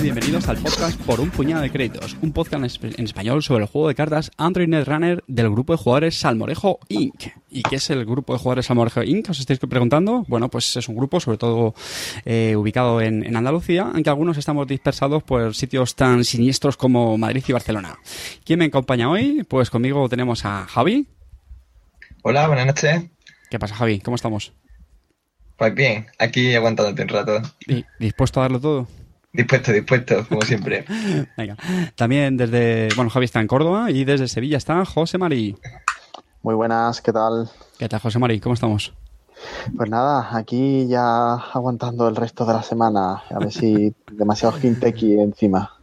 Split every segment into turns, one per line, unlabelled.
y bienvenidos al podcast Por un puñado de créditos, un podcast en español sobre el juego de cartas Android Netrunner del grupo de jugadores Salmorejo Inc. ¿Y qué es el grupo de jugadores Salmorejo Inc? ¿Os estáis preguntando? Bueno, pues es un grupo sobre todo eh, ubicado en, Andalucía, aunque algunos estamos dispersados por sitios tan siniestros como Madrid y Barcelona. ¿Quién me acompaña hoy? Pues conmigo tenemos a Javi.
Hola, buenas noches.
¿Qué pasa, Javi? ¿Cómo estamos?
Pues bien, aquí aguantándote un rato.
¿Y dispuesto a darlo todo?
Dispuesto, dispuesto, como siempre.
Venga. También desde, bueno, Javi está en Córdoba y desde Sevilla está José Mari.
Muy buenas, ¿qué tal?
¿Qué tal, José Mari? ¿Cómo estamos?
Pues nada, aquí ya aguantando el resto de la semana, a ver si demasiado Hinteki encima.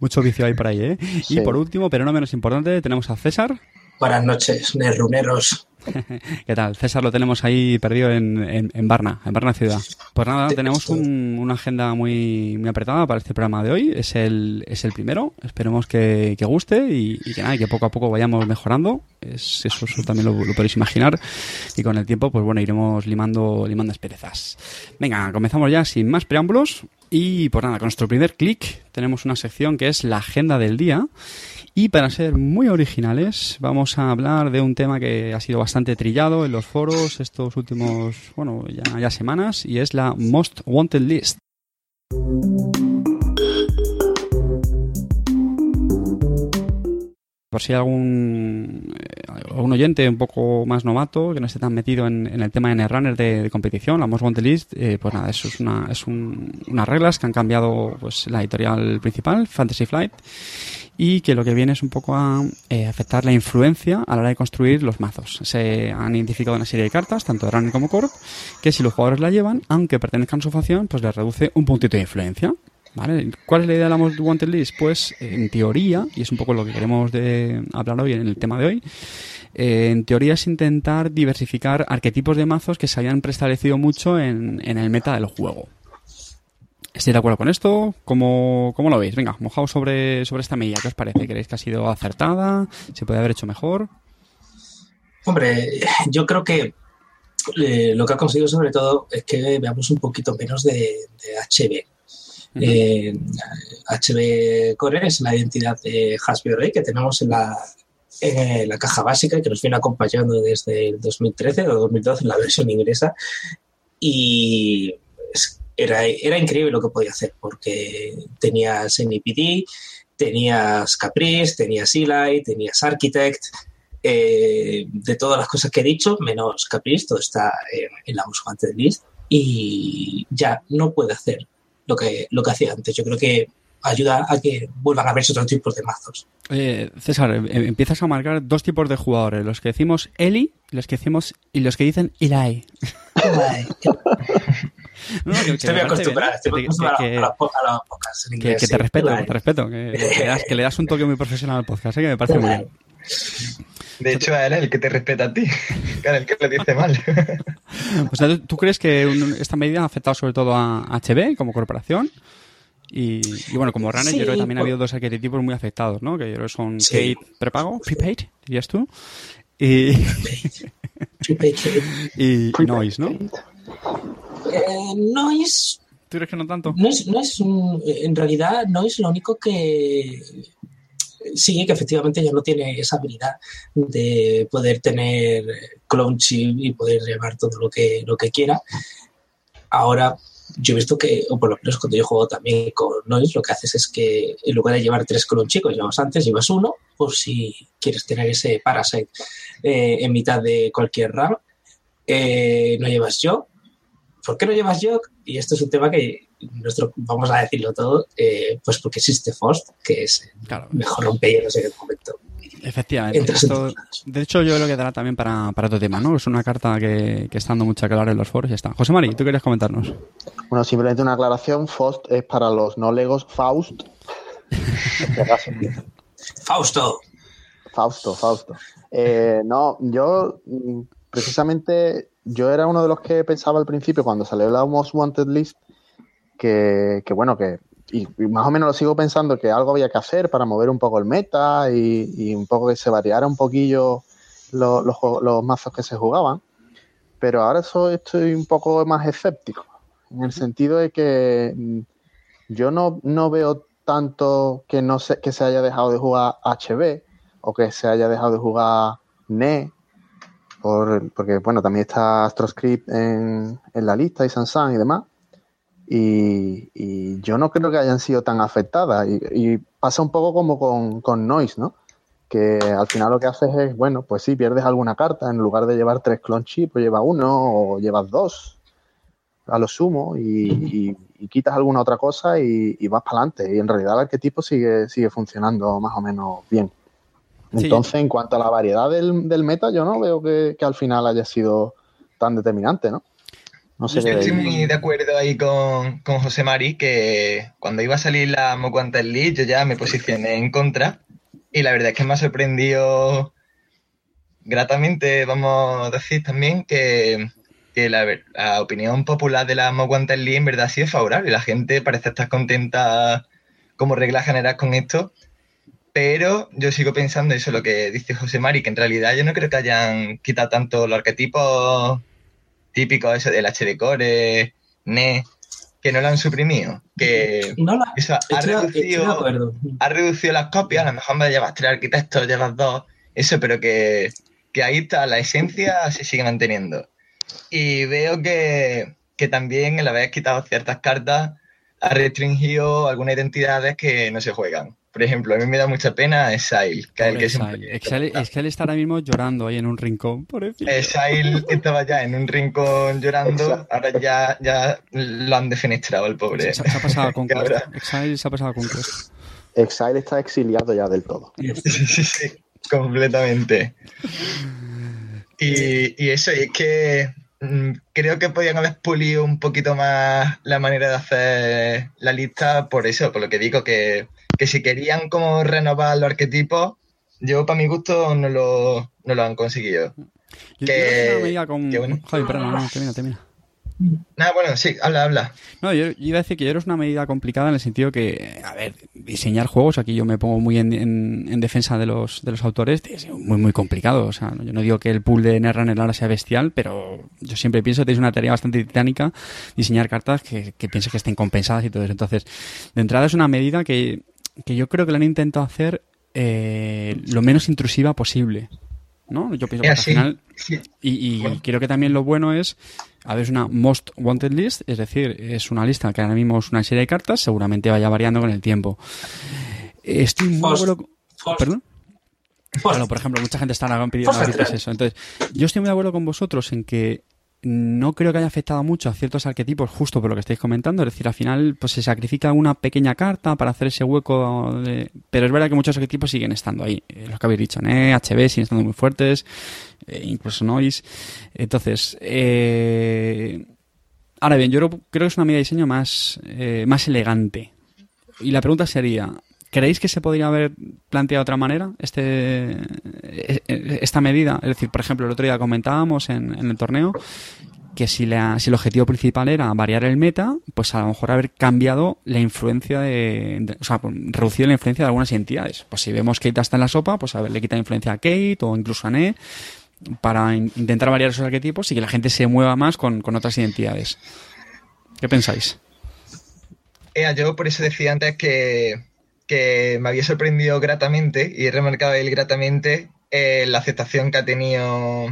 mucho vicio hay por ahí, ¿eh? Y por último, pero no menos importante, tenemos a César.
Buenas noches, nerruneros.
¿Qué tal? César lo tenemos ahí perdido en, en, Barna, en Barna ciudad. Pues nada, tenemos una agenda muy, muy apretada para este programa de hoy. Es el, es el primero. Esperemos que, guste y, que nada, que poco a poco vayamos mejorando. Es, eso, también lo, podéis imaginar. Y con el tiempo, pues bueno, iremos limando, limando asperezas. Venga, comenzamos ya sin más preámbulos. Y pues nada, con nuestro primer clic tenemos una sección que es la agenda del día. Y para ser muy originales, vamos a hablar de un tema que ha sido bastante trillado en los foros estos últimos, bueno, ya, ya semanas, y es la Most Wanted List. Por si hay algún, eh, algún oyente un poco más novato que no esté tan metido en, el tema de Netrunner de, de competición, la Most Wanted List, eh, pues nada, eso es, una, es unas reglas que han cambiado pues la editorial principal, Fantasy Flight, y que lo que viene es un poco a eh, afectar la influencia a la hora de construir los mazos. Se han identificado una serie de cartas, tanto de Runner como Corp, que si los jugadores la llevan, aunque pertenezcan a su facción, pues les reduce un puntito de influencia. ¿Vale? ¿Cuál es la idea de la Most Wanted List? Pues en teoría, y es un poco lo que queremos de hablar hoy en el tema de hoy, eh, en teoría es intentar diversificar arquetipos de mazos que se hayan preestablecido mucho en, el meta del juego. ¿Estoy de acuerdo con esto? ¿Cómo, cómo lo veis? Venga, mojaos sobre, sobre esta medida. ¿Qué os parece? ¿Creéis que ha sido acertada? ¿Se puede haber hecho mejor?
Hombre, yo creo que eh, lo que ha conseguido sobre todo es que veamos un poquito menos de, HB. HB eh, Core es la identidad de Hasbro que tenemos en la, en la caja básica y que nos viene acompañando desde el 2013 o 2012 en la versión inglesa. Y era, increíble lo que podía hacer, porque tenías NPD, tenías Caprice, tenías Eli, tenías Architect, eh, de todas las cosas que he dicho, menos Caprice, todo está en, la Most List, y ya no puede hacer lo que, lo que hacía antes. Yo creo que ayuda a que vuelvan a verse otros tipos de mazos.
César, em, empiezas a marcar dos tipos de jugadores, los que decimos Eli, los que decimos y los que dicen Eli.
No, que, estoy muy acostumbrado, estoy a, las
pocas Que, te respeto, te respeto. Que, le das, un toque muy profesional al podcast, ¿eh? que me parece muy bien.
De hecho, a él es el que te respeta a ti, el que le dice mal.
O sea, ¿tú crees que esta medida ha afectado sobre todo a HB como corporación? Y, bueno, como runner, yo creo que también ha habido dos arquetipos muy afectados, ¿no? Que yo creo que son Kate prepago, prepaid, dirías tú, y, y, Noise, ¿no?
Eh, no es.
¿Tú crees que no tanto?
No es, no es en realidad, no es lo único que sigue que efectivamente ya no tiene esa habilidad de poder tener clone chip y poder llevar todo lo que, lo que quiera. Ahora, yo he visto que, o por lo menos cuando yo juego también con Noise, lo que haces es que en lugar de llevar tres clon chicos, llevas antes, llevas uno, por si quieres tener ese parasite eh, en mitad de cualquier RAM. Eh, no llevas yo, ¿por qué no llevas Jog? Y esto es un tema que nuestro, vamos a decirlo todo, eh, pues porque existe Fost, que es el mejor rompehielos en el momento.
Efectivamente. de hecho, yo creo que dará también para, para otro tema, ¿no? Es una carta que, está dando mucha calor en los foros y ya está. José Mari, ¿tú querías comentarnos?
Bueno, simplemente una aclaración. Fost es para los no legos Faust.
Fausto.
Fausto, Fausto. Eh, no, yo precisamente yo era uno de los que pensaba al principio cuando salió la Most Wanted List que, bueno, que y, más o menos lo sigo pensando que algo había que hacer para mover un poco el meta y, un poco que se variara un poquillo los, los, mazos que se jugaban. Pero ahora estoy un poco más escéptico, en el sentido de que yo no, no veo tanto que no se, que se haya dejado de jugar HB o que se haya dejado de jugar NE, por, porque bueno, también está AstroScript en, en la lista y Samsung y demás. Y, y, yo no creo que hayan sido tan afectadas. Y, y pasa un poco como con, con, Noise, ¿no? Que al final lo que haces es, bueno, pues sí, pierdes alguna carta. En lugar de llevar tres clone chip, pues llevas uno o llevas dos a lo sumo y, y quitas alguna otra cosa y, vas para adelante. Y en realidad el arquetipo sigue, sigue funcionando más o menos bien. Entonces, sí. en cuanto a la variedad del, del, meta, yo no veo que, que al final haya sido tan determinante, ¿no?
No Yo estoy muy de acuerdo ahí con, con, José Mari, que cuando iba a salir la Moquantel League yo ya me posicioné en contra y la verdad es que me ha sorprendido gratamente, vamos a decir también, que, que la, la, opinión popular de la Moquantel League en verdad ha sido favorable. La gente parece estar contenta como regla general con esto, pero yo sigo pensando eso, lo que dice José Mari, que en realidad yo no creo que hayan quitado tanto los arquetipos típico eso del HD Core, NE, que no lo han suprimido. Que
no la,
eso ha reducido, ha reducido las copias, a lo mejor me llevas tres arquitectos, llevas dos, eso, pero que, que ahí está, la esencia se sigue manteniendo. Y veo que, que también el haber quitado ciertas cartas ha restringido algunas identidades que no se juegan. Por ejemplo, a mí me da mucha pena Exile, que es el que.
Exile, Exile está ahora mismo llorando ahí en un rincón, por
Exile estaba ya en un rincón llorando, ahora ya, ya lo han defenestrado el pobre.
Se, se ha pasado con. Exile se ha pasado con Quest.
Exile está exiliado ya del todo.
Sí, sí, sí, completamente. Y, y eso, y es que mm, creo que podían haber pulido un poquito más la manera de hacer la lista por eso, por lo que digo que que si querían como renovar los arquetipos, yo para mi gusto no lo, no lo han conseguido.
Yo que, medida con... que bueno. Javi, perdón, no, termina, termina.
Nada, bueno, sí, habla, habla.
No, yo, yo, iba a decir que yo es una medida complicada en el sentido que, a ver, diseñar juegos, aquí yo me pongo muy en, en, en defensa de los, de los autores, es muy, muy complicado. O sea, yo no digo que el pool de Netrunner ahora sea bestial, pero yo siempre pienso que es una tarea bastante titánica diseñar cartas que, que piense que estén compensadas y todo eso. Entonces, de entrada es una medida que que yo creo que lo han intentado hacer eh, lo menos intrusiva posible. ¿no? Yo pienso que al final.
Sí.
Y, y bueno. creo que también lo bueno es. A ver, es una Most Wanted List, es decir, es una lista que ahora mismo es una serie de cartas, seguramente vaya variando con el tiempo. Estoy muy
Post,
de acuerdo. ¿Perdón?
Post.
Bueno, por ejemplo, mucha gente está pidiendo ahorita eso. Entonces, yo estoy muy de acuerdo con vosotros en que no creo que haya afectado mucho a ciertos arquetipos justo por lo que estáis comentando. Es decir, al final pues se sacrifica una pequeña carta para hacer ese hueco. De... Pero es verdad que muchos arquetipos siguen estando ahí. Eh, los que habéis dicho, ¿eh? HB siguen estando muy fuertes, eh, incluso Noise. Entonces, eh... ahora bien, yo creo, que es una medida de diseño más, más elegante. Y la pregunta sería, ¿Creéis que se podría haber planteado de otra manera este, esta medida? Es decir, por ejemplo, el otro día comentábamos en, el torneo que si, el objetivo principal era variar el meta, pues a lo mejor haber cambiado la influencia de, o sea, reducido la influencia de algunas entidades. Pues si vemos que Kate está en la sopa, pues haberle quitado influencia a Kate o incluso a Ne para in intentar variar esos arquetipos y que la gente se mueva más con, con otras identidades. ¿Qué pensáis?
Eh, yo por eso decía antes que que me había sorprendido gratamente y he remarcado él gratamente eh, la aceptación que ha tenido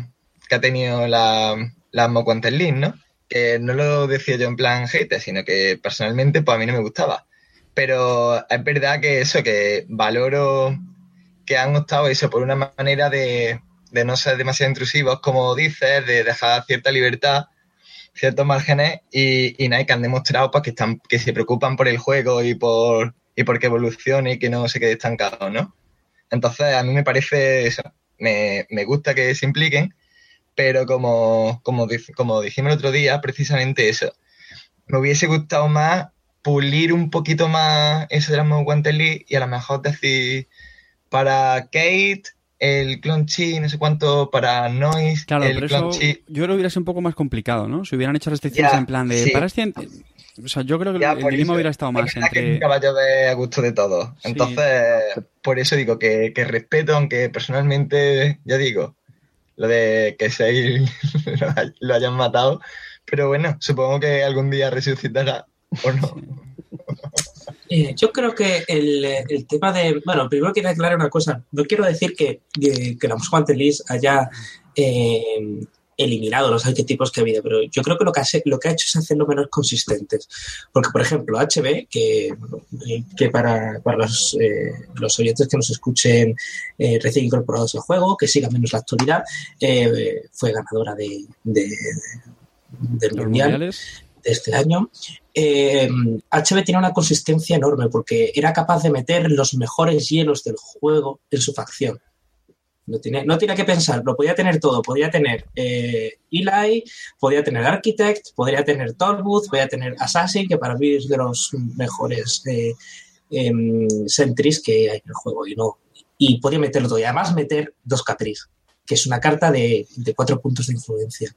que ha tenido la, la Moquantel Link, ¿no? Que no lo decía yo en plan hate, sino que personalmente pues a mí no me gustaba. Pero es verdad que eso, que valoro que han optado eso por una manera de, de no ser demasiado intrusivos, como dices, de dejar cierta libertad, ciertos márgenes, y, y que han demostrado pues, que, están, que se preocupan por el juego y por y porque evolucione y que no se quede estancado, ¿no? Entonces, a mí me parece eso. Me, me gusta que se impliquen, pero como, como, como dijimos el otro día, precisamente eso. Me hubiese gustado más pulir un poquito más eso de las y a lo mejor decir para Kate el clon chi, no sé cuánto para Noise.
Claro,
el
pero eso
chi.
yo creo que hubiera sido un poco más complicado, ¿no? Si hubieran hecho restricciones
Ya,
en plan de
sí.
para este o sea, yo creo que
Ya,
el
eso,
hubiera estado
es
más
que
entre
vaya de a gusto de todos.
Sí.
Entonces, por eso digo que, que respeto, aunque personalmente, ya digo, lo de que Seil lo, hay- lo hayan matado, pero bueno, supongo que algún día resucitará o no.
Eh, yo creo que el, el, tema de. Bueno, primero quiero aclarar una cosa. No quiero decir que, que, que la List haya eh, eliminado los arquetipos que ha habido, pero yo creo que lo que, ha, lo que ha hecho es hacerlo menos consistentes. Porque, por ejemplo, HB, que, que para, para los, eh, los, oyentes que nos escuchen eh, recién incorporados al juego, que sigan menos la actualidad, eh, fue ganadora de, de, del Mundial este año. Eh, HB tiene una consistencia enorme porque era capaz de meter los mejores hielos del juego en su facción. No tiene, no tiene que pensar, lo podía tener todo. Podía tener eh, Eli, podía tener Architect, podría tener Tollbooth, podía tener Assassin, que para mí es de los mejores eh, eh, sentries que hay en el juego. Y, no, y podía meterlo todo. Y además meter dos Caprice, que es una carta de, de cuatro puntos de influencia.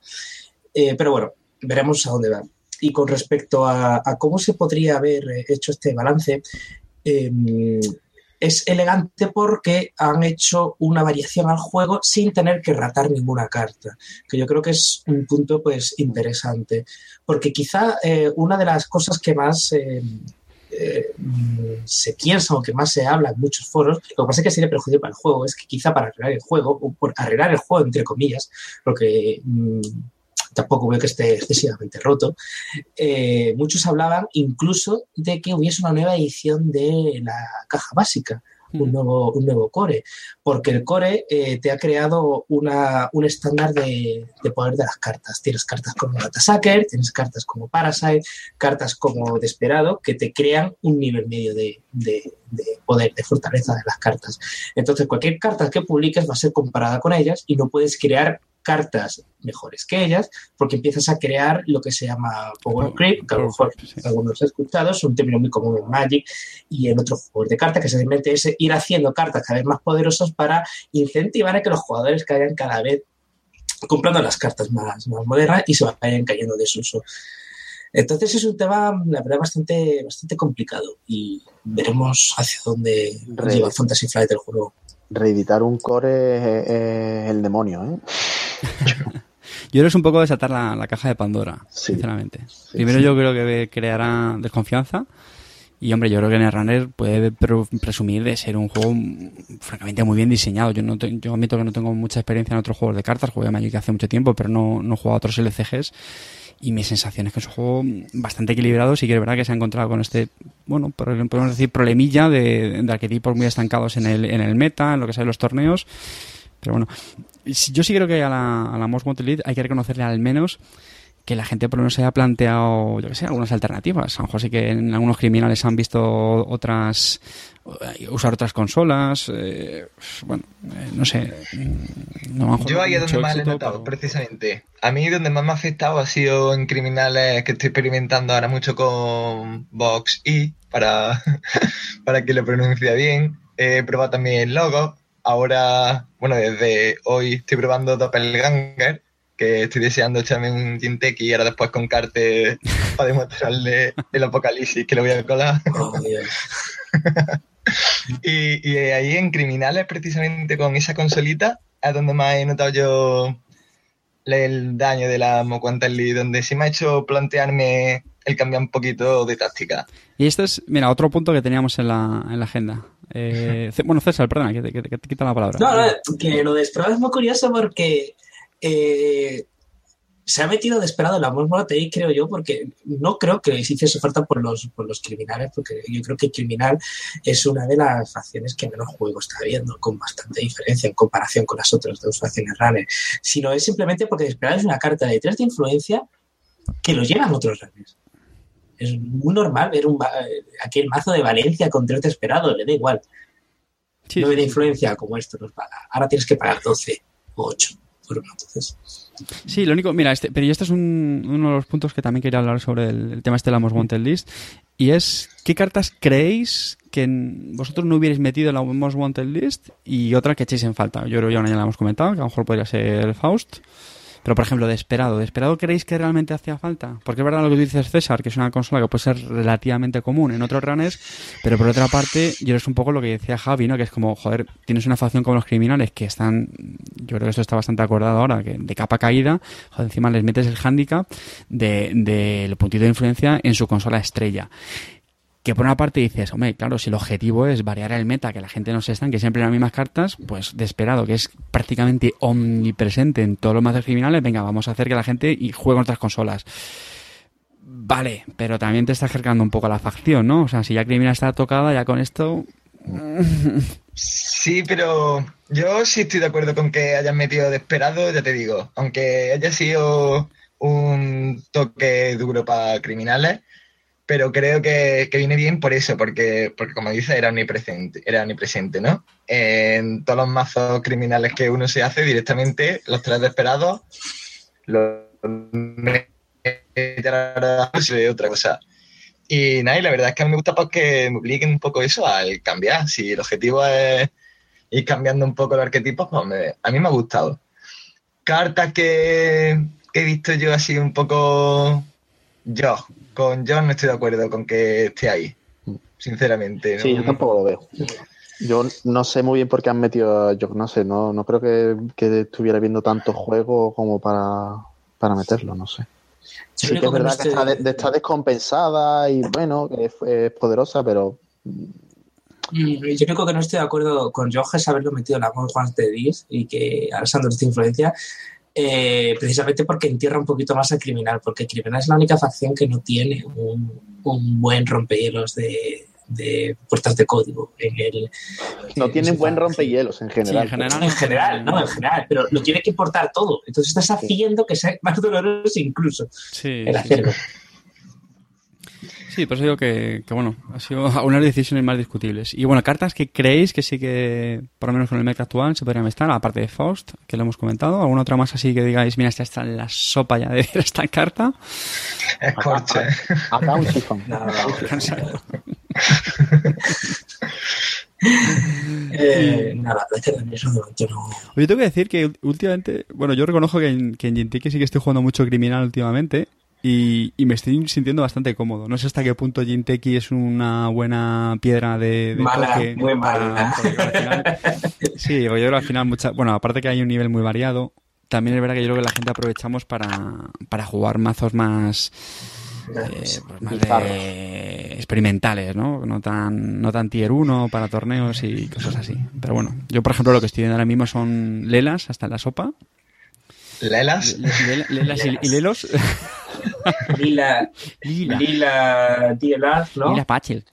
Eh, pero bueno, veremos a dónde va. Y con respecto a, cómo se podría haber hecho este balance, es elegante porque han hecho una variación al juego sin tener que ratar ninguna carta, que yo creo que es un punto pues interesante, porque quizá eh, una de las cosas que más eh, eh, se piensa o que más se habla en muchos foros, lo que pasa es que sería perjuicio para el juego, es que quizá para arreglar el juego, o por arreglar el juego entre comillas, porque mmm, tampoco veo que esté excesivamente roto, eh, muchos hablaban incluso de que hubiese una nueva edición de la caja básica. Un nuevo, un nuevo core, porque el core eh, te ha creado una, un estándar de, de, poder de las cartas. Tienes cartas como Datasacker, tienes cartas como Parasite, cartas como Desperado, que te crean un nivel medio de, de, de, poder, de fortaleza de las cartas. Entonces, cualquier carta que publiques va a ser comparada con ellas y no puedes crear cartas mejores que ellas, porque empiezas a crear lo que se llama Power Creep, que a lo mejor sí. algunos han escuchado, es un término muy común en Magic y en otros juegos de cartas, que simplemente es ir haciendo cartas cada vez más poderosas para incentivar a que los jugadores caigan cada vez comprando las cartas más, más modernas y se vayan cayendo de desuso. Entonces es un tema, la verdad, bastante, bastante complicado y veremos hacia dónde Re lleva Fantasy Flight el juego.
Reeditar un core es, es el demonio, ¿eh?
yo creo que es un poco desatar la, la caja de Pandora, sí. sinceramente. Sí, Primero sí. yo creo que creará desconfianza. Y hombre, yo creo que Netrunner puede presumir de ser un juego francamente muy bien diseñado. Yo no te, yo admito que no tengo mucha experiencia en otros juegos de cartas, jugué a Magic hace mucho tiempo, pero no, no he jugado a otros LCGs. Y mi sensación es que es un juego bastante equilibrado. Sí que es verdad que se ha encontrado con este, bueno, podemos decir, problemilla de, de arquetipos muy estancados en el, en el meta, en lo que son los torneos. Pero bueno, yo sí creo que a la, a la Most Wanted League hay que reconocerle al menos que la gente por lo menos se haya planteado, yo que sé, algunas alternativas. A lo mejor sí que en algunos criminales han visto otras, usar otras consolas, eh, bueno, eh, no sé.
No yo ahí es donde más le he notado, pero... precisamente. A mí donde más me ha afectado ha sido en criminales que estoy experimentando ahora mucho con Vox y para, para que lo pronuncie bien. He probado también el logo. Ahora, bueno, desde hoy estoy probando Doppelganger que estoy deseando echarme un Jinteki y ahora después con Carte para demostrarle el apocalipsis que le voy a colar. Oh, y, y, ahí en Criminales, precisamente con esa consolita, es donde más he notado yo el daño de la Moquantelli, donde sí me ha hecho plantearme el cambiar un poquito de táctica.
Y este es, mira, otro punto que teníamos en la, en la agenda. Eh, bueno, César, perdona, que te, que te quita la palabra.
No, no, que lo de es muy curioso porque eh, se ha metido desesperado en la Mormotei, creo yo, porque no creo que les hiciese falta por los, por los criminales, porque yo creo que criminal es una de las facciones que menos juego está habiendo, con bastante diferencia en comparación con las otras dos facciones runner, sino es simplemente porque desesperado es una carta de tres de influencia que lo llevan otros runners. Es muy normal ver un, aquí el mazo de Valencia con tres desesperados, le da igual. Sí, 9 sí, de influencia como esto nos paga. Ahora tienes que pagar 12 o 8. Entonces...
Sí, lo único, mira, este, pero este es un, uno de los puntos que también quería hablar sobre el, el tema este de la Most Wanted List. Y es, ¿qué cartas creéis que vosotros no hubierais metido en la Most Wanted List y otra que echéis en falta? Yo creo que ya la hemos comentado, que a lo mejor podría ser Faust. Pero, por ejemplo, Desperado. ¿Desperado creéis que realmente hacía falta? Porque es verdad lo que tú dices, César, que es una consola que puede ser relativamente común en otros runners, pero por otra parte, yo es un poco lo que decía Javi, ¿no? Que es como, joder, tienes una facción como los criminales que están, yo creo que esto está bastante acordado ahora, que de capa caída, joder, encima les metes el handicap del de, de puntito de influencia en su consola estrella. Que por una parte dices, hombre, claro, si el objetivo es variar el meta, que la gente no se que siempre en las mismas cartas, pues de esperado, que es prácticamente omnipresente en todos los mazos criminales, venga, vamos a hacer que la gente juegue con otras consolas. Vale, pero también te está acercando un poco a la facción, ¿no? O sea, si ya criminal está tocada, ya con esto...
Sí, pero yo sí estoy de acuerdo con que hayan metido de esperado, ya te digo, aunque haya sido un toque duro para criminales, pero creo que, viene bien por eso, porque, porque como dice, era omnipresente, era omnipresente, ¿no? En todos los mazos criminales que uno se hace directamente, los tres desesperados, los de otra cosa. Y nada, y la verdad es que a mí me gusta porque me obliquen un poco eso al cambiar. Si el objetivo es ir cambiando un poco los arquetipos, pues a mí me ha gustado. Cartas que, he visto yo así un poco yo, con John no estoy de acuerdo con que esté ahí, sinceramente.
Sí, yo tampoco lo veo. Yo no sé muy bien por qué han metido yo no sé, no, no creo que, estuviera viendo tanto juego como para, para meterlo, no sé. Sí que es verdad que está, descompensada y bueno, es, es poderosa, pero
mm, yo creo que no estoy de acuerdo con Jojes haberlo metido en la Most de Dis y que Alessandro esta influencia, eh, precisamente porque entierra un poquito más al criminal, porque el criminal es la única facción que no tiene un, buen rompehielos de, puertas de código. En el,
no tiene buen rompehielos en general.
en general, en general, no, en general, pero lo tiene que importar todo. Entonces estás haciendo que sea más doloroso incluso el hacerlo.
Sí, por eso digo que, bueno, ha sido unas decisiones más discutibles. Y bueno, cartas que creéis que sí que, por lo menos con el meta actual, se podrían estar, aparte de Faust, que lo hemos comentado. ¿Alguna otra más así que digáis, mira, esta está en la sopa ya de esta carta?
Escorche.
Acá un.
Eh, nada, no.
Oye, tengo que decir que últimamente, bueno, yo reconozco que en, que en sí que estoy jugando mucho criminal últimamente y, me estoy sintiendo bastante cómodo. No sé hasta qué punto Jinteki es una buena piedra de, de
mala, Muy mala.
sí, yo creo que al final, mucha, bueno, aparte que hay un nivel muy variado, también es verdad que yo creo que la gente aprovechamos para, para jugar mazos más, eh, pues más experimentales, ¿no? No tan, no tan tier 1 para torneos y cosas así. Pero bueno, yo por ejemplo lo que estoy viendo ahora mismo son Lelas hasta la sopa.
¿Lelas?
lelas y, Lelos.
Lila. Lila. Lila DLR, ¿no?
Lila Pachel.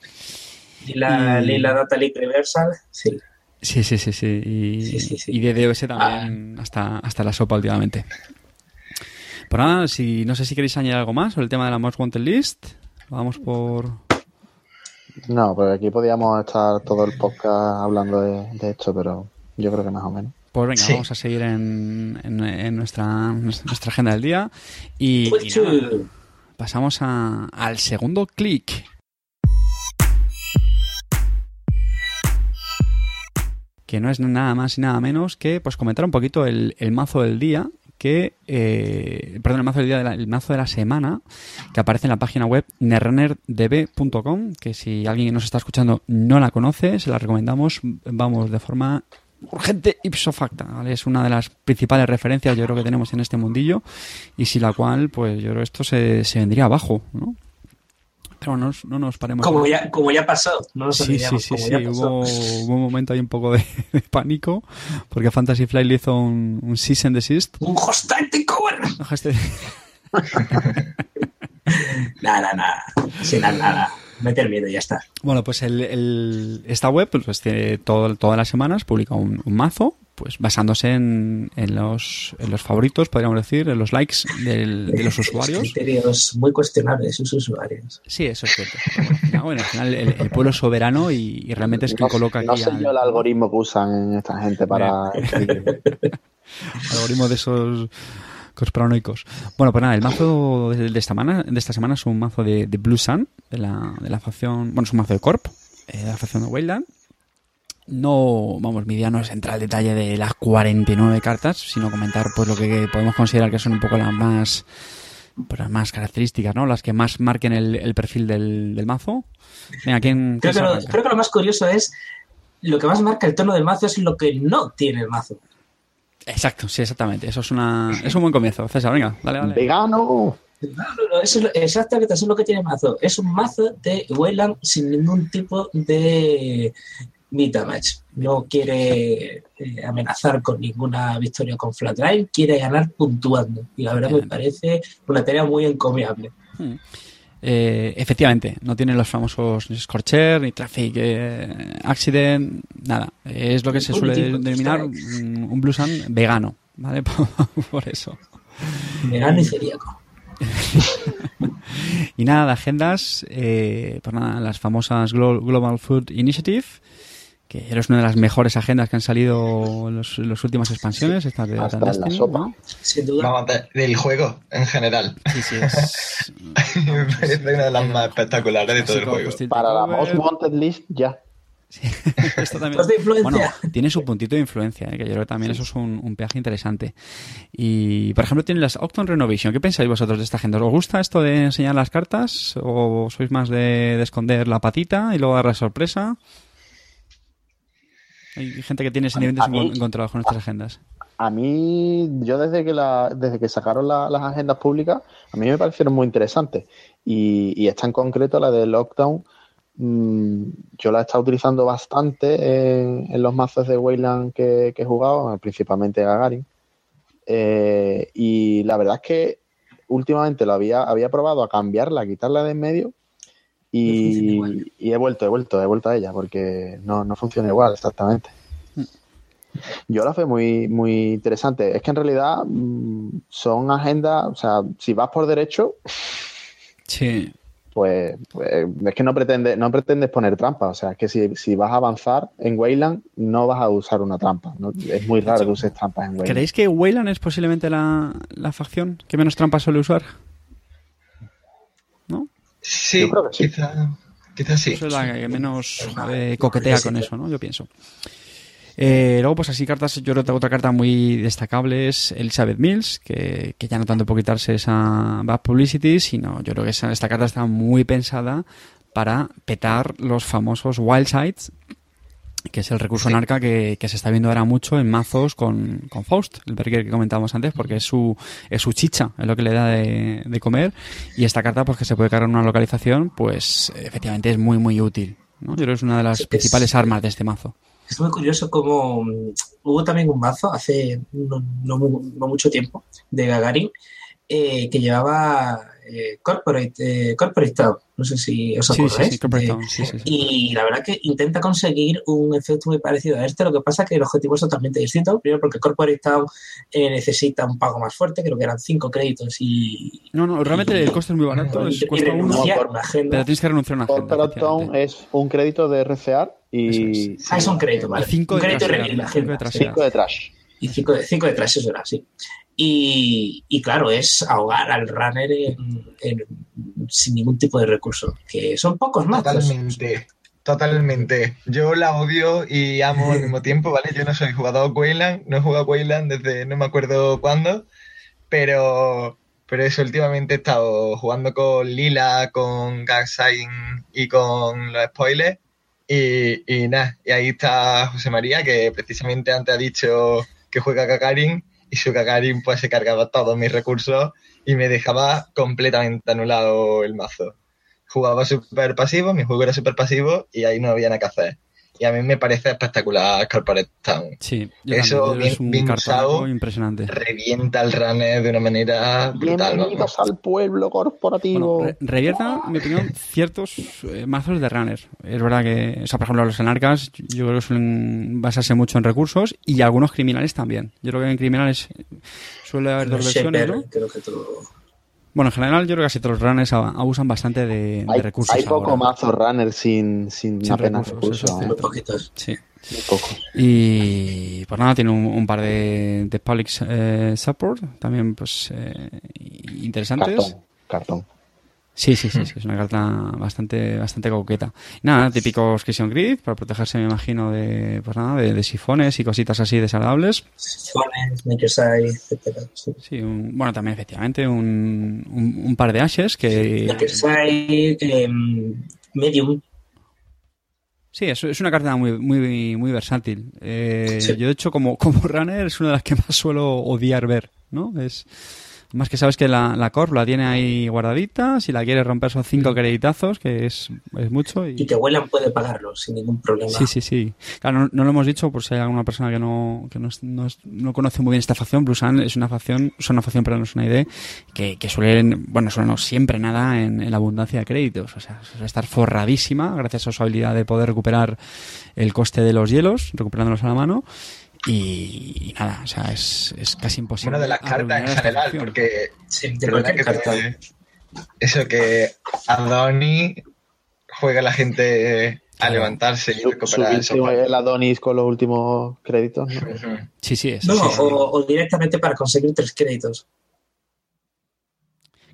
Lila, Lila Data League Reversal, sí.
Sí, sí, sí, sí. Y, de DOS también ah. hasta, hasta la sopa últimamente. Por nada, si, no sé si queréis añadir algo más sobre el tema de la Most Wanted List. Vamos por...
No, porque aquí podíamos estar todo el podcast hablando de, de esto, pero yo creo que más o menos.
Pues venga, vamos a seguir en, en, nuestra, nuestra agenda del día. Y, pasamos al segundo clic. Que no es nada más y nada menos que pues comentar un poquito el, mazo del día que, eh, perdón, el mazo del día, de mazo de la semana, que aparece en la página web netrunner.db.com, que si alguien nos está escuchando no la conoce, se la recomendamos, vamos, de forma urgente ipso facto. Es una de las principales referencias yo creo que tenemos en este mundillo y sin la cual pues yo creo esto se, se vendría abajo, ¿no? Pero no, no nos paremos.
Como ya, como ya pasó, no nos
Sí, sí, sí, sí. Hubo, hubo, un momento ahí un poco de, pánico porque Fantasy Flight le hizo un, un cease and desist.
Un hostile takeover. nada, nada. Sin nada meter miedo y ya está.
Bueno, pues el, esta web pues, tiene todo, todas las semanas publica un, mazo pues basándose en, en, los, en los favoritos, podríamos decir, en los likes de los usuarios.
Criterios muy cuestionables sus usuarios.
Sí, eso es cierto. Bueno, al final el, pueblo es soberano y, realmente es quien coloca
no aquí. No sé yo el algoritmo que usan esta gente para.
algoritmo de esos paranoicos. Bueno, pues nada, el mazo de, esta, semana, de esta semana es un mazo de, Blue Sun, de la, de la facción, bueno, es un mazo de Corp, eh, de la facción de Wayland. No, vamos, mi idea no es entrar al detalle de las 49 cartas, sino comentar pues lo que podemos considerar que son un poco las más pues, las más características, ¿no? Las que más marquen el, perfil del, mazo.
Venga, ¿quién, creo, que lo, creo que lo más curioso es lo que más marca el tono del mazo es lo que no tiene el mazo.
Exacto, sí, exactamente. Eso es una es un buen comienzo. César, venga, dale, dale.
Vegano.
eso es exactamente eso es lo que tiene mazo. Es un mazo de Wayland sin ningún tipo de match. No quiere eh, amenazar con ninguna victoria con Flatline, quiere ganar puntuando. Y la verdad me parece una tarea muy encomiable. Hmm.
Eh, efectivamente, no tiene los famosos Scorcher, ni Traffic eh, Accident, nada. Es lo que se suele denominar un, un vegano, ¿vale? Por, eso.
Vegano y celíaco.
y nada, de agendas, eh, pues nada, las famosas Global Food Initiative, que es una de las mejores agendas que han salido en las últimas expansiones, esta de
Hasta la sopa.
Sin duda.
del juego en general.
Sí, sí, es...
Me parece una de las más espectaculares de todo el juego.
Para la Most Wanted List, ya.
Sí, esto también.
Pues
bueno, tiene su puntito de influencia, ¿eh? que yo creo que también eso es un, un, peaje interesante. Y, por ejemplo, tiene las Octon Renovation. ¿Qué pensáis vosotros de esta agenda? ¿Os gusta esto de enseñar las cartas? ¿O sois más de, de esconder la patita y luego dar la sorpresa? Hay gente que tiene sentimientos encontrados con estas agendas.
A mí, yo desde que la, desde que sacaron las agendas públicas, a mí me parecieron muy interesantes. Y, y esta en concreto, la de Lockdown, mmm, yo la he estado utilizando bastante en, los mazos de Wayland que, he jugado, principalmente Gagarin. Eh, y la verdad es que últimamente lo había, había probado a cambiarla, a quitarla de en medio y, he vuelto, he vuelto, he vuelto a ella porque no, no funciona igual exactamente. Mm. Yo la fue muy, muy interesante. Es que en realidad mm, son agendas, o sea, si vas por derecho,
sí.
pues, pues, es que no pretendes, no pretendes poner trampa. O sea, es que si, si, vas a avanzar en Wayland, no vas a usar una trampa. Es muy raro que uses trampas en Wayland.
¿Creéis que Wayland es posiblemente la, la facción que menos trampas suele usar?
Sí, Quizá, sí.
es la que menos eh, coquetea con eso, ¿no? Yo pienso. Eh, luego, pues así cartas, yo creo que otra carta muy destacable es Elizabeth Mills, que, que ya no tanto por quitarse esa bad publicity, sino yo creo que esta carta está muy pensada para petar los famosos wild sides que es el recurso en arca que, se está viendo ahora mucho en mazos con, con Faust, el Berger que comentábamos antes, porque es su, es su chicha, es lo que le da de, de comer. Y esta carta, pues que se puede cargar en una localización, pues efectivamente es muy, muy útil. ¿no? Yo creo que es una de las principales armas de este mazo.
Es muy curioso como mm, hubo también un mazo hace no, no, mucho tiempo de Gagarin eh, que llevaba eh, Corporate, eh, Corporate Town. No sé si os acordáis. y la verdad que intenta conseguir un efecto muy parecido a este. Lo que pasa es que el objetivo es totalmente distinto. Primero porque Corporate Town eh, necesita un pago más fuerte, creo que eran cinco créditos y...
No, no, realmente el coste es muy barato. es, cuesta uno, pero tienes que renunciar a una agenda.
Corporate Town es un crédito de RCR y...
Es. Ah, es un crédito, vale.
Cinco
un
de
crédito
trash,
de trash.
Y cinco de, cinco de trash, eso era, sí. Y, claro, es ahogar al runner sin ningún tipo de recurso, que son pocos más.
Totalmente, totalmente. Yo la odio y amo al mismo tiempo, ¿vale? Yo no soy jugador Wayland, no he jugado Wayland desde no me acuerdo cuándo, pero, pero eso últimamente he estado jugando con Lila, con Gagsign y con los spoilers. Y, y nada, y ahí está José María, que precisamente antes ha dicho que juega Kakarin y su Gagarin pues se cargaba todos mis recursos y me dejaba completamente anulado el mazo. Jugaba súper pasivo, mi juego era súper pasivo y ahí no había nada que hacer y a mí me parece espectacular Corporate Town.
Sí,
eso bien,
un
bien usado,
impresionante.
revienta el runner de una manera brutal.
Bienvenidos al pueblo corporativo.
Bueno, revierta, en mi opinión, ciertos eh, mazos de runner. Es verdad que, o sea, por ejemplo, los anarcas yo creo que suelen basarse mucho en recursos y algunos criminales también. Yo creo que en criminales suele haber dos versiones, ¿no?
Creo que todo
bueno, en general yo creo que casi todos los runners abusan bastante de, recursos.
Hay poco mazo runner sin, sin, apenas recursos.
poquitos.
Sí.
Muy poco.
Y pues nada, tiene un, par de, de public eh, support también pues eh, interesantes.
Cartón. Cartón.
Sí, sí, sí, sí, es una carta bastante, bastante coqueta. Nada, típicos Christian Grid, para protegerse, me imagino, de, pues nada, de, sifones y cositas así desagradables.
Sifones, Makerside, etcétera.
Sí, bueno, también efectivamente un, un, par de ashes que...
Makerside, eh, Medium.
Sí, es, es una carta muy, muy, muy versátil. Eh, Yo, de hecho, como, como runner, es una de las que más suelo odiar ver, ¿no? Es Más que sabes que la, la Corp la tiene ahí guardadita, si la quieres romper son cinco creditazos, que es, es mucho.
Y... que Welland puede pagarlo sin ningún problema.
Sí, sí, sí. Claro, no, lo hemos dicho por si hay alguna persona que no, que no, no, conoce muy bien esta facción. Blusan es una facción, es una facción, perdón, es una idea, que, que suelen, bueno, suelen no siempre nada en, la abundancia de créditos. O sea, suele estar forradísima gracias a su habilidad de poder recuperar el coste de los hielos, recuperándolos a la mano. Y, nada, o sea, es, es casi imposible.
Una de las cartas en general, porque sí, que eso que Adonis juega a la gente a levantarse y recuperar
el El Adonis con los últimos créditos.
Sí, sí, es.
No, o, o, directamente para conseguir tres créditos.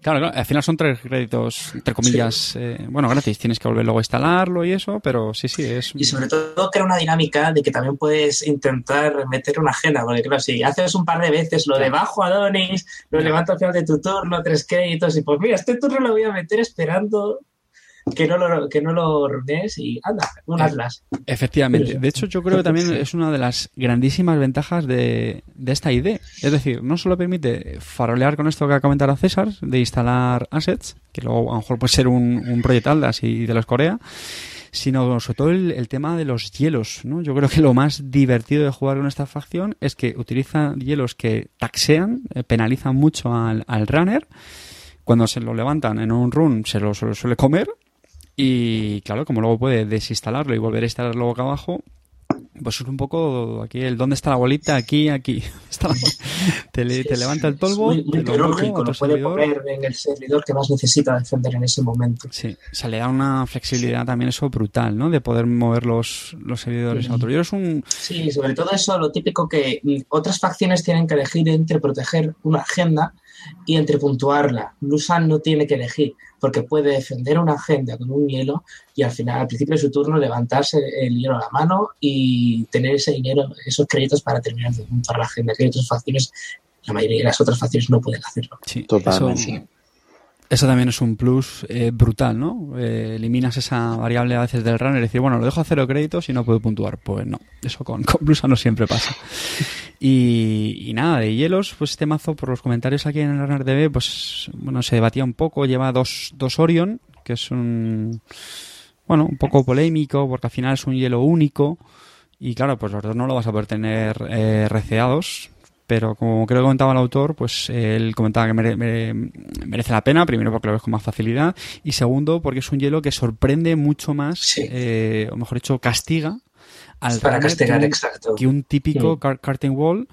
Claro, al final son tres créditos, entre comillas, eh, bueno, gratis. Tienes que volver luego a instalarlo y eso, pero sí, sí, es...
Y sobre todo crea una dinámica de que también puedes intentar meter una agenda, porque claro, si haces un par de veces lo de bajo a Donis, lo levanto al final de tu turno, tres créditos, y pues mira, este turno lo voy a meter esperando que no lo, que no lo y anda, un eh, Atlas.
Efectivamente. De hecho, yo creo que también es una de las grandísimas ventajas de, de esta idea. Es decir, no solo permite farolear con esto que ha comentado César, de instalar assets, que luego a lo mejor puede ser un, un proyecto así de los Corea, sino sobre todo el, tema de los hielos, ¿no? Yo creo que lo más divertido de jugar con esta facción es que utiliza hielos que taxean, eh, penalizan mucho al, al runner, cuando se lo levantan en un run se lo suele comer y claro, como luego puede desinstalarlo y volver a instalarlo luego acá abajo, pues es un poco aquí el dónde está la bolita, aquí, aquí. te, levanta el polvo.
Muy, muy lo puede poner en el servidor que más necesita defender en ese momento.
Sí, o sea, le da una flexibilidad también eso brutal, ¿no? De poder mover los, los servidores a otro. Yo es un...
Sí, sobre todo eso, lo típico que otras facciones tienen que elegir entre proteger una agenda y entre puntuarla. Lusan no tiene que elegir porque puede defender una agenda con un hielo y al final, al principio de su turno, levantarse el hielo a la mano y tener ese dinero, esos créditos para terminar de puntuar la agenda. Que otras facciones, la mayoría de las otras facciones no pueden hacerlo.
Sí, totalmente. Eso también es un plus eh, brutal, ¿no? Eh, eliminas esa variable a veces del runner y decir, bueno, lo dejo a cero créditos y no puedo puntuar. Pues no, eso con, con no siempre pasa. Y, nada, de hielos, pues este mazo, por los comentarios aquí en el runner DB, pues bueno, se debatía un poco. Lleva dos, dos Orion, que es un, bueno, un poco polémico porque al final es un hielo único. Y claro, pues los dos no lo vas a poder tener eh, receados, pero como creo que comentaba el autor, pues él comentaba que merece la pena, primero porque lo ves con más facilidad y segundo porque es un hielo que sorprende mucho más, eh, o mejor dicho, castiga al
Para castigar, que, un, exacto.
que un típico mm. wall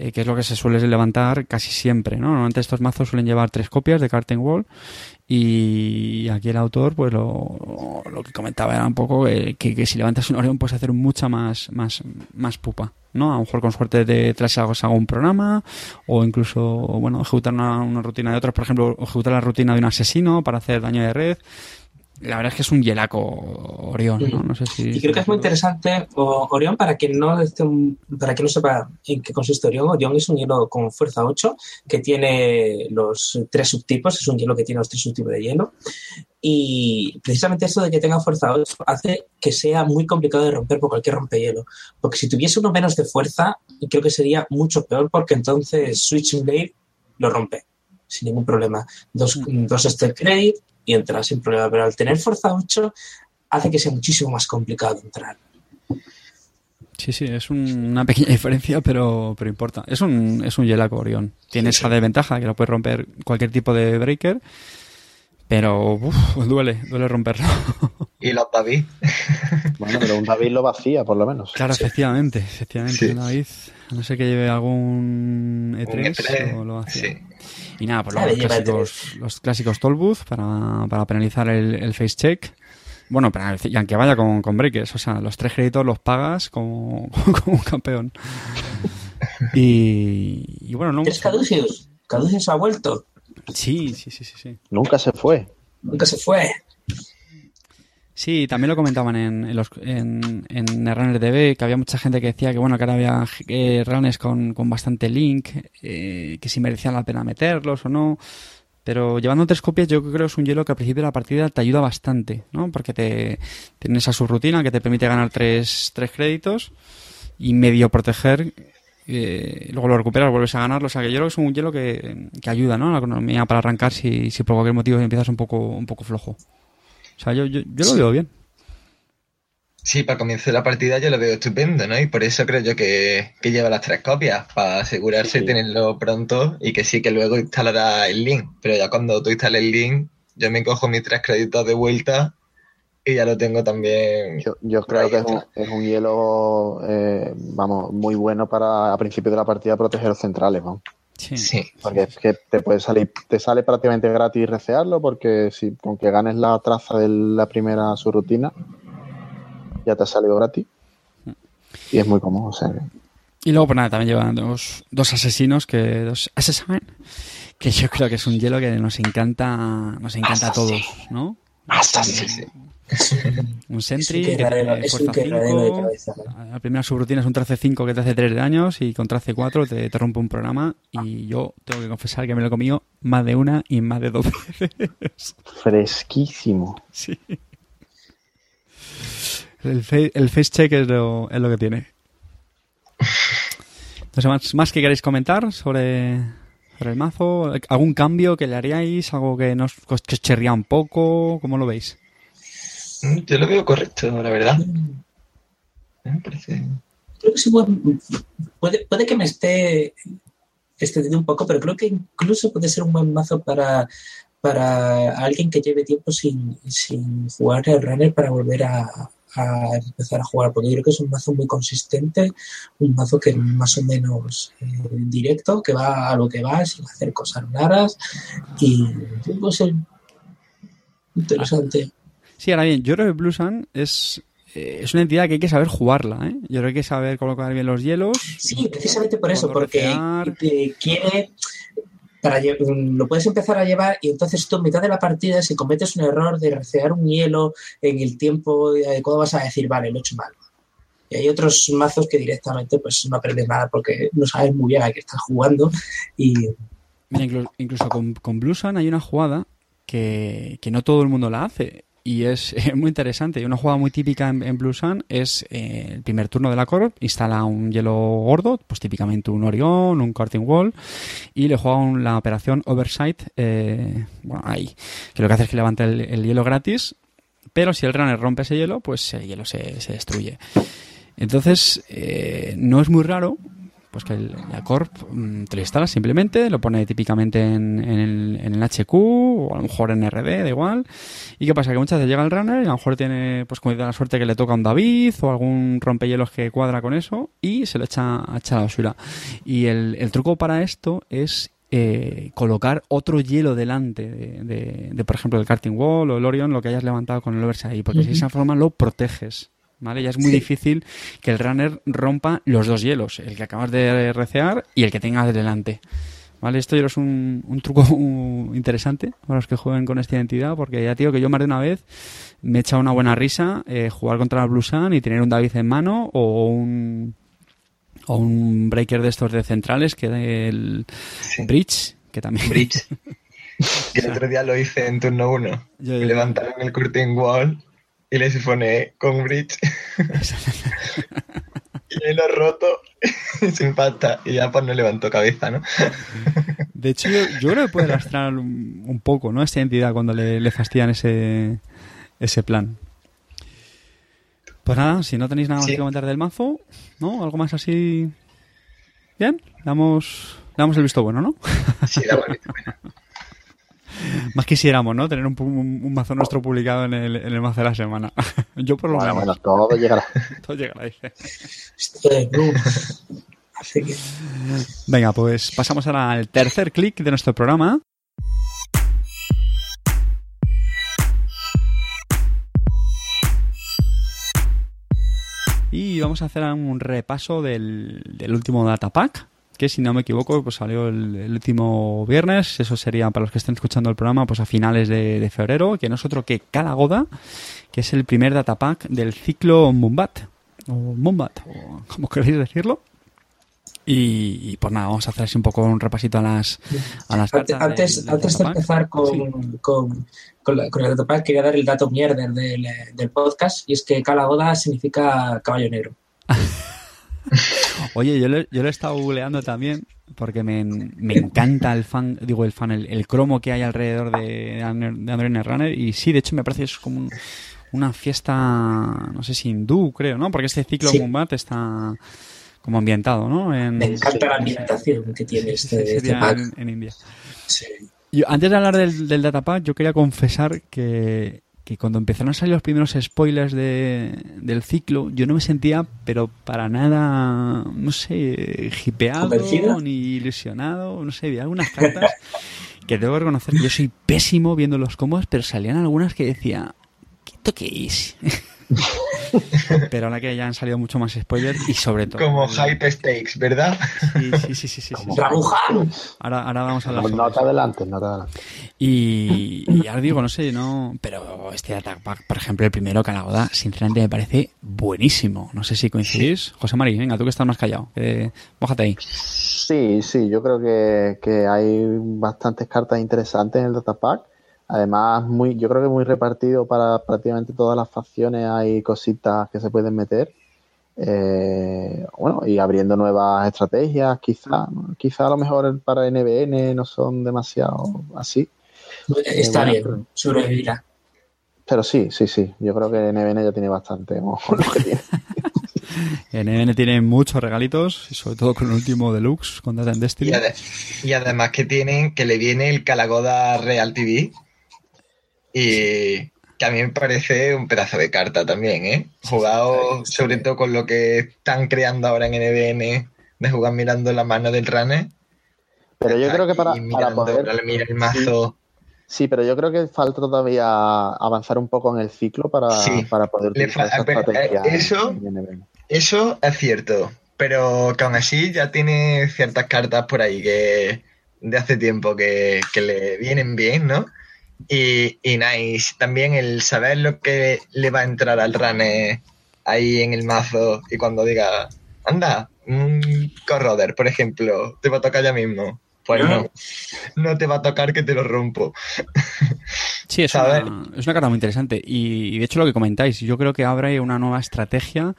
eh, que es lo que se suele levantar casi siempre, ¿no? Normalmente estos mazos suelen llevar tres copias de Carten Wall y aquí el autor pues lo, lo que comentaba era un poco que, que, si levantas un Orion puedes hacer mucha más, más, más pupa, ¿no? A lo mejor con suerte de algo, hago un programa o incluso, bueno, ejecutar una, una rutina de otros, por ejemplo, ejecutar la rutina de un asesino para hacer daño de red la verdad es que es un hielaco Orión, ¿no? no sé si
y creo que es muy interesante Orión para quien no para quien no sepa en qué consiste Orión. Orión es un hielo con fuerza 8 que tiene los tres subtipos, es un hielo que tiene los tres subtipos de hielo y precisamente eso de que tenga fuerza 8 hace que sea muy complicado de romper por cualquier rompehielo. Porque si tuviese uno menos de fuerza, creo que sería mucho peor porque entonces Switching Blade lo rompe sin ningún problema. Dos, mm. dos Steel Credit y entrar sin problema. Pero al tener fuerza 8 hace que sea muchísimo más complicado entrar.
Sí, sí, es una pequeña diferencia, pero, pero importa. Es un, es un Yelaco Orión. Tiene esa desventaja que lo puede romper cualquier tipo de breaker, pero duele, duele romperlo.
Y los David.
bueno, pero un David lo vacía, por lo menos.
Claro, efectivamente, efectivamente. Un David, no sé que lleve algún E3, E3 o lo vacía. Y nada, pues los, clásicos, los clásicos Tollbooth para, para penalizar el, el face check. Bueno, pero y aunque vaya con, con breakers, o sea, los tres créditos los pagas como, como un campeón. Y, y bueno, no.
¿Es Caduceus? ¿Caduceus ha vuelto?
Sí, sí, sí, sí, sí.
Nunca se fue.
Nunca se fue.
Sí, también lo comentaban en, en, los, en, en Runner DB, que había mucha gente que decía que bueno, que ahora había eh, runners con, con bastante link, eh, que si merecía la pena meterlos o no. Pero llevando tres copias yo creo que es un hielo que al principio de la partida te ayuda bastante, ¿no? Porque te tienes a su rutina que te permite ganar tres, tres créditos y medio proteger eh, luego lo recuperas, vuelves a ganarlo. O sea, que yo creo que es un hielo que, que ayuda ¿no? a la economía para arrancar si, si por cualquier motivo empiezas un poco, un poco flojo. O sea, yo, yo, yo lo veo bien.
Sí, para comienzo de la partida yo lo veo estupendo, ¿no? Y por eso creo yo que, que lleva las tres copias, para asegurarse de tenerlo pronto y que sí que luego instalará el link. Pero ya cuando tú instales el link, yo me cojo mis tres créditos de vuelta y ya lo tengo también.
Yo, yo creo que es un, es un hielo, eh, vamos, muy bueno para a principio de la partida proteger los centrales, vamos.
Sí.
Sí,
Porque es que te puede salir, te sale prácticamente gratis recearlo, porque si con que ganes la traza de la primera subrutina, ya te ha salido gratis. Y es muy cómodo, o sea que-
Y luego, pues nada, también llevan dos, dos asesinos, que dos asesinos, que yo creo que es un hielo que nos encanta, nos encanta a todos, ¿no?
Sí, sí.
Un Sentry, que
es un
fuerza
quebradero de
5,
cabeza.
la primera subrutina es un trace 5 que te hace 3 de daños y con trace 4 te, te rompe un programa y yo tengo que confesar que me lo he comido más de una y más de dos veces.
fresquísimo.
Sí. El, fe- el face check es lo, es lo que tiene. Entonces, ¿más, más que queréis comentar sobre, el mazo? ¿Algún cambio que le haríais? ¿Algo que nos chirría un poco? ¿Cómo lo veis?
Mm, Yo lo veo correcto, la verdad. Me parece.
Creo que sí, puede, puede que me esté extendiendo un poco, pero creo que incluso puede ser un buen mazo para, para alguien que lleve tiempo sin, sin jugar el runner para volver a, a empezar a jugar, porque yo creo que es un mazo muy consistente, un mazo que es más o menos eh, directo, que va a lo que va, sin hacer cosas raras, y puede ser interesante.
Sí, ahora bien, yo creo que Blue Sun es, eh, es una entidad que hay que saber jugarla, ¿eh? Yo creo que hay que saber colocar bien los hielos.
Sí, precisamente por eso, porque te quiere. Lo puedes empezar a llevar y entonces tú en mitad de la partida, si cometes un error de recear un hielo en el tiempo adecuado, vas a decir, vale, lo he hecho mal. Y hay otros mazos que directamente pues no aprendes nada porque no sabes muy bien a qué estás jugando y
Mira, inclu- incluso con, con Blue Sun hay una jugada que, que no todo el mundo la hace. Y es eh, muy interesante. Una jugada muy típica en, Blue Sun es eh, el primer turno de la Corp, instala un hielo gordo, pues típicamente un Orion, un Curtain Wall, y le juega un- la operación Oversight, eh, bueno, ahí, que lo que hace es que levanta el, el hielo gratis, pero si el runner rompe ese hielo, pues el hielo se, se destruye. Entonces, eh, no es muy raro pues que el- la Corp mm, te lo instala simplemente, lo pone típicamente en, en el, en el HQ o a lo mejor en RD, da igual. ¿Y qué pasa? Que muchas veces llega el runner y a lo mejor tiene, pues como la suerte que le toca un David o algún rompehielos que cuadra con eso y se lo echa, echa a la basura. Y el, el truco para esto es eh, colocar otro hielo delante de, de- de, por ejemplo, el Karting Wall o el Orion, lo que hayas levantado con el Oversight, porque si de esa forma lo proteges. ¿Vale? Ya es muy
Sí.
difícil que el runner rompa los dos hielos, el que acabas de recear y el que tengas delante. ¿Vale? Esto creo es un, un truco interesante para los que jueguen con esta identidad, porque ya digo que yo más de una vez me he echado una buena risa eh, jugar contra la Blue Sun y tener un David en mano o un o un breaker de estos de centrales que el
Sí.
Bridge, que también
Bridge. El otro día lo hice en turno 1.
Yo-
Me levantaron el curtain wall y le sifoné con Bridge. y lo roto sin pasta. Y ya pues no levantó cabeza, ¿no?
De hecho, yo, yo creo que puede lastrar un, un poco, ¿no? Esta entidad cuando le, le fastidian ese, ese plan. Pues nada, si no tenéis nada más
Sí.
que comentar del mazo, ¿no? Algo más así. Bien, damos, damos el visto bueno, ¿no?
Sí, era bonito.
Más quisiéramos, ¿no? Tener un, pu- un- un mazo nuestro publicado en el, en el mazo de la semana. Yo por lo
Bueno,
menos.
bueno, todo llegará.
Todo llegará, dice.
esto es boom. Así que
Venga, pues pasamos ahora al tercer clic de nuestro programa. Y vamos a hacer un repaso del, del último datapack, que si no me equivoco, pues salió el, el último viernes. Eso sería para los que estén escuchando el programa, pues a finales de, de febrero, que no es otro que Calagoda, que es el primer datapack del ciclo Mumbat, o Mumbat, o como queréis decirlo. Y, y, pues nada, vamos a hacer así un poco un repasito a las, a las
Antes,
cartas.
antes, de empezar con,
Sí.
con, con, la- con el datapack, quería dar el dato mierder del, del podcast, y es que Calagoda significa caballo negro.
Oye, yo lo, yo lo he estado googleando también porque me, me encanta el fan, digo el fan, el, el cromo que hay alrededor de, de Android Runner y sí, de hecho me parece que es como un- una fiesta, no sé si hindú, creo, ¿no? Porque este ciclo
Sí.
Mumbat está como ambientado, ¿no? En,
Me encanta la ambientación que tiene este,
sí,
este pack.
en, en India.
Sí.
Yo, antes de hablar del, del datapack, yo quería confesar que, que cuando empezaron a salir los primeros spoilers de, del ciclo, yo no me sentía, pero para nada, no sé, hipeado ni ilusionado, no sé, había algunas cartas que tengo que reconocer que yo soy pésimo viendo los combos, pero salían algunas que decía, ¿qué esto qué es? pero ahora que ya han salido mucho más spoilers y sobre todo...
Como hype stakes, ¿verdad?
Sí, sí, sí, sí, sí, sí, sí. Ahora, ahora vamos a hablar
No, no te adelantes, no te adelantes.
Y, y ahora digo, no sé, no. Pero este Attack Pack, por ejemplo, el primero, Calagoda, sinceramente me parece buenísimo. No sé si coincidís. José Mari, venga, tú que estás más callado. Que, mójate ahí.
Sí, sí, yo creo que, que hay bastantes cartas interesantes en el datapack. Además, muy, yo creo que muy repartido para prácticamente todas las facciones. Hay cositas que se pueden meter. Eh, bueno, y abriendo nuevas estrategias, quizá, ¿no? quizá a lo mejor para NBN no son demasiado así.
Está
bueno,
bien, sobrevivirá.
Pero sí, sí, sí, yo creo que NBN ya tiene bastante ¿no? que tiene.
NN tiene muchos regalitos, y sobre todo con el último Deluxe, con Data and Destiny.
Y, ade- y además que tienen, que le viene el Calagoda Real TV. Y que a mí me parece un pedazo de carta también, ¿eh? Jugado sobre todo con lo que están creando ahora en NBN, de jugar mirando la mano del runner.
Pero yo creo que para, para
mirando,
poder...
mira el mazo.
Sí, pero yo creo que falta todavía avanzar un poco en el ciclo para,
Sí.
para poder utilizar
fa-
esa
pero,
estrategia.
eh, eso-
en NBN.
Eso es cierto, pero que aún así ya tiene ciertas cartas por ahí que de hace tiempo que, que le vienen bien, ¿no? Y, y nice. También el saber lo que le va a entrar al runner ahí en el mazo y cuando diga, anda, un corroder, por ejemplo, te va a tocar ya mismo. Pues
No.
no, te va a tocar que te lo rompo.
Sí, es una, es una carta muy interesante. Y, y de hecho lo que comentáis, yo creo que abre una nueva estrategia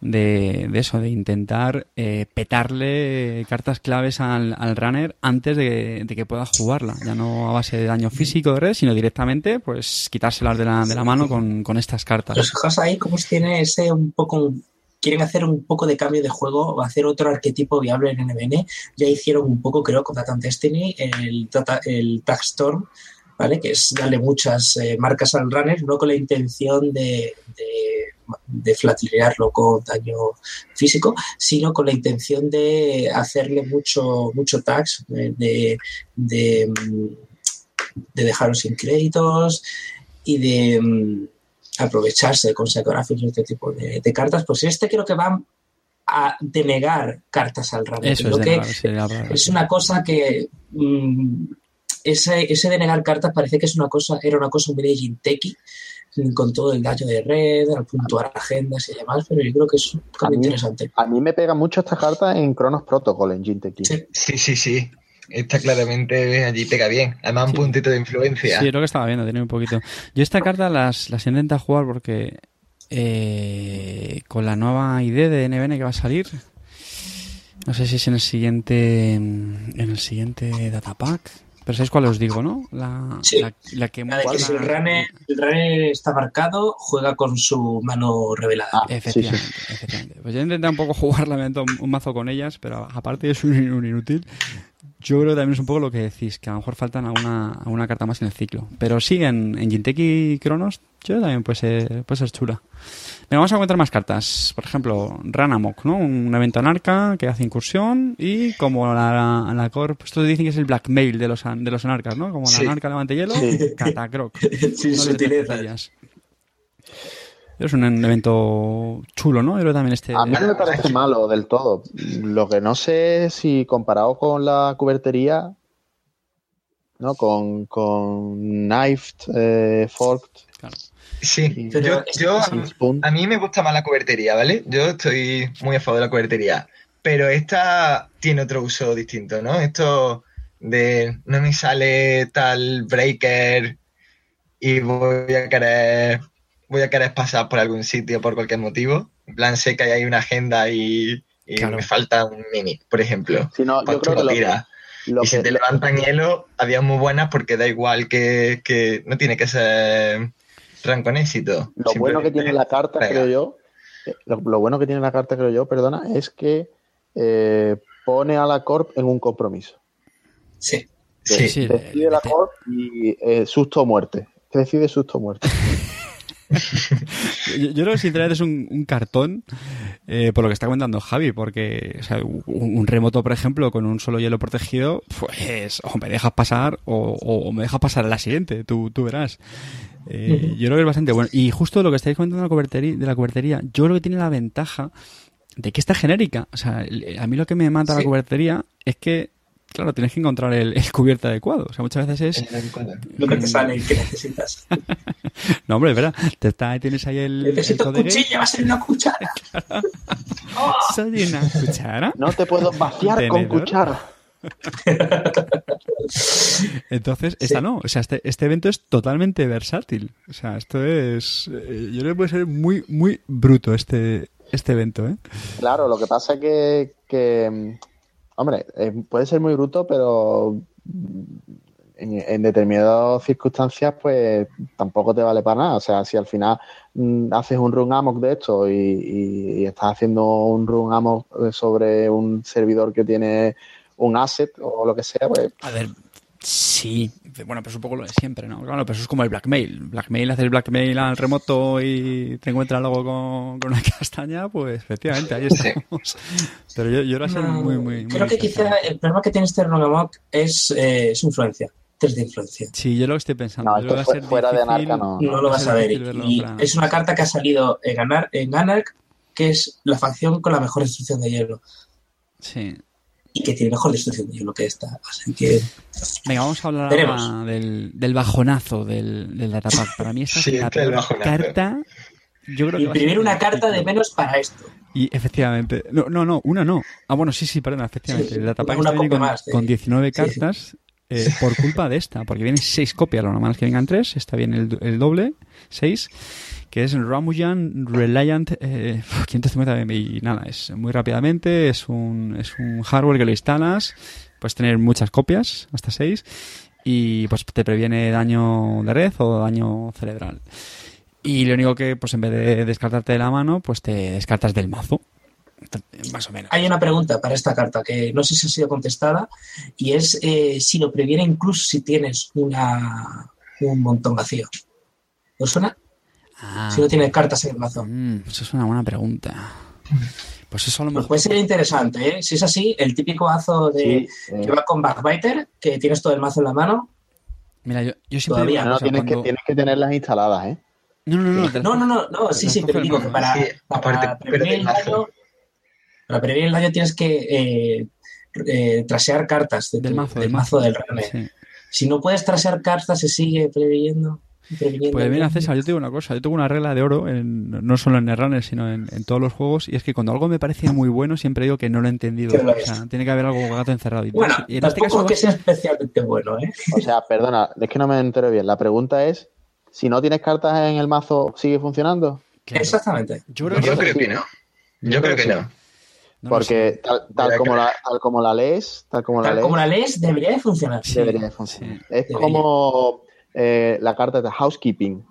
de, de eso, de intentar eh, petarle cartas claves al, al runner antes de, de que pueda jugarla. Ya no a base de daño físico de red, sino directamente pues quitárselas de la, de la mano con, con estas cartas.
Los fijaos ahí cómo tiene ese un poco quieren hacer un poco de cambio de juego o hacer otro arquetipo viable en NBN. Ya hicieron un poco, creo, con Data and Destiny, el, el Tag Storm, ¿vale? Que es darle muchas eh, marcas al runner, no con la intención de, de, de flatilearlo con daño físico, sino con la intención de hacerle mucho, mucho tags, de, de, de, de dejarlo sin créditos y de mm, aprovecharse con Psychographics y este tipo de, de cartas, pues este creo que va a denegar cartas al.
Eso
Creo
es,
que es una cosa que mm, ese, ese denegar cartas parece que es una cosa, era una cosa muy de Jinteki, con todo el daño de red, al puntuar agendas y demás, pero yo creo que es un
A
cambio
mí-
interesante.
A mí me pega mucho esta carta en Chronos Protocol, en Jinteki.
Sí.
Sí, sí, sí. Está claramente allí pega bien. Además, un puntito de influencia.
Sí, es lo que estaba viendo, tiene un poquito. Yo esta carta las, las intento jugar porque eh, con la nueva idea de NBN que va a salir, no sé si es en el siguiente en el siguiente datapack, pero sabéis cuál os digo, ¿no? La,
Sí.
la, la que
La de que si el runner, el runner está marcado, juega con su mano revelada.
Ah,
Efectivamente,
sí, sí.
efectivamente. Pues yo intenté un poco jugar la un, un mazo con ellas, pero aparte es un, un inútil. Yo creo que también es un poco lo que decís, que a lo mejor faltan alguna, alguna carta más en el ciclo. Pero sí, en, en Jinteki Cronos, yo también puede ser, puede ser chula. Venga, vamos a encontrar más cartas. Por ejemplo, Ranamok, ¿no? Un evento anarca que hace incursión y como la, la Corp, esto dicen que es el blackmail de los, de los anarcas, ¿no? Como la
Sí.
anarca levante hielo,
Sí.
Catacroc.
Sin
No
sutilezas.
Es un evento chulo, ¿no? Yo creo que también este...
A mí no me parece malo del todo. Lo que no sé si comparado con la cubertería, ¿no? Con, con knifed, eh, forked
Claro.
Sí,
Pero
yo,
es-
yo a mí me gusta más la cubertería, ¿vale? Yo estoy muy a favor de la cubertería, pero esta tiene otro uso distinto, ¿no? Esto de no me sale tal breaker y voy a querer voy a querer pasar por algún sitio por cualquier motivo. En plan, sé que hay una agenda y, y
Claro.
me falta un mini, por ejemplo.
Si no, yo creo que
lo
lo,
y si
que-
te levantan hielo, había muy buenas porque da igual que, que no tiene que ser rank con éxito.
Lo bueno que tiene la carta, creo yo, eh, lo, lo bueno que tiene la carta, creo yo, perdona, es que eh, pone a la Corp en un compromiso.
Sí.
Sí,
Sí,
decide la Corp y eh, susto o muerte. Decide susto o muerte.
Yo, yo creo que sinceramente es un, un cartón eh, por lo que está comentando Javi, porque o sea, un, un remoto, por ejemplo, con un solo hielo protegido, pues o me dejas pasar o, o me dejas pasar a la siguiente, tú, tú verás. Eh, Yo creo que es bastante bueno. Y justo lo que estáis comentando de la cubertería, de la cubertería yo creo que tiene la ventaja de que está genérica. O sea, a mí lo que me mata la cubertería es que, claro, tienes que encontrar el, el cubierto adecuado. O sea, muchas veces es...
Lo que te sale y que necesitas.
No, hombre, es verdad. Te está, tienes ahí el...
Necesito
el
cuchilla, va a ser una cuchara. ¡Oh!
Soy una cuchara.
No te puedo vaciar con cuchara.
Entonces, esta no. O sea, este, este evento es totalmente versátil. O sea, esto es. eh, Yo creo que puede ser muy, muy bruto este, este evento, ¿eh?
Claro, lo que pasa es que, que, hombre, puede ser muy bruto, pero en, determinadas circunstancias, pues tampoco te vale para nada. O sea, si al final mm, haces un run amok de esto y, y- y estás haciendo un run amok sobre un servidor que tiene un asset o lo que sea, pues
A ver. Sí, bueno, pero es un poco lo de siempre, ¿no? Claro, pero eso es como el blackmail. Blackmail, hacer blackmail al remoto y te encuentras luego con, con una castaña, pues efectivamente, ahí
Sí.
estamos. Pero yo, yo era ser
No,
muy, muy, muy
Creo que quizá el problema que tiene este Runamok es eh, su influencia. Test de influencia.
Sí, yo lo estoy pensando.
No, esto fue- fuera de Anarca no.
No lo vas a ver. Y es una carta que ha salido en, Anar en Anarch, que es la facción con la mejor destrucción de hielo.
Sí.
Y que tiene mejor destrucción de hielo que esta. Así que
Venga, vamos a hablar ahora del, del bajonazo del, del datapack. Para mí esta
Sí,
es la carta. Yo creo
imprimir una carta de menos para esto.
Y efectivamente. No, no, no, una no. Ah, bueno, sí, sí, perdona, efectivamente.
Sí,
el datapack
una
está con,
más de-
con 19
sí, sí.
cartas eh, por culpa de esta, porque vienen 6 copias. Lo normal es que vengan 3. Está bien el, el doble, 6. Que es Ramujan Reliant eh, 550 y nada, es muy rápidamente. Es un, es un hardware que lo instalas. Puedes tener muchas copias, hasta 6. Y pues te previene daño de red o daño cerebral. Y lo único que, pues en vez de descartarte de la mano, pues te descartas del mazo. Más o menos.
Hay una pregunta para esta carta que no sé si ha sido contestada y es eh, si lo previene incluso si tienes una, un montón vacío. ¿Os suena?
Ah,
Si no tienes cartas en el mazo.
mm, eso es una buena pregunta. Pues eso a lo
Pues
mejor.
puede ser interesante, ¿eh? Si es así, el típico mazo de,
sí, eh,
que va con Backbiter, que tienes todo el mazo en la mano.
Mira, yo, yo siempre.
Todavía
digo
no, tienes, que, tienes que tenerlas instaladas, ¿eh?
No, no, no.
No, no, no, no, sí, sí, pero digo que para, para
aparte,
prevenir el daño, para prevenir el daño tienes que eh, eh, trasear cartas de
Del
tu-
mazo,
del mazo del.
Sí.
Si no puedes trasear cartas, se sigue previniendo.
Pues mira. César, yo tengo una cosa. Yo tengo una regla de oro, en- no solo en Netrunner, sino en, en todos los juegos. Y es que cuando algo me parece muy bueno, siempre digo que no lo he entendido.
Lo
O sea, tiene que haber algo gato encerrado. Y,
Bueno,
y en este
tampoco
caso.
que sea especialmente bueno, ¿eh?
O sea, perdona, es que no me entero bien. La pregunta es, si no tienes cartas en el mazo, ¿sigue funcionando?
Claro.
Exactamente.
Yo creo que
Yo
Yo
creo que no. Yo creo que no.
Porque tal, como la, tal como la lees, tal como la
Tal
lees,
como la lees, debería de funcionar.
Sí,
debería de funcionar.
sí.
Es
Debería.
como eh, la carta de housekeeping.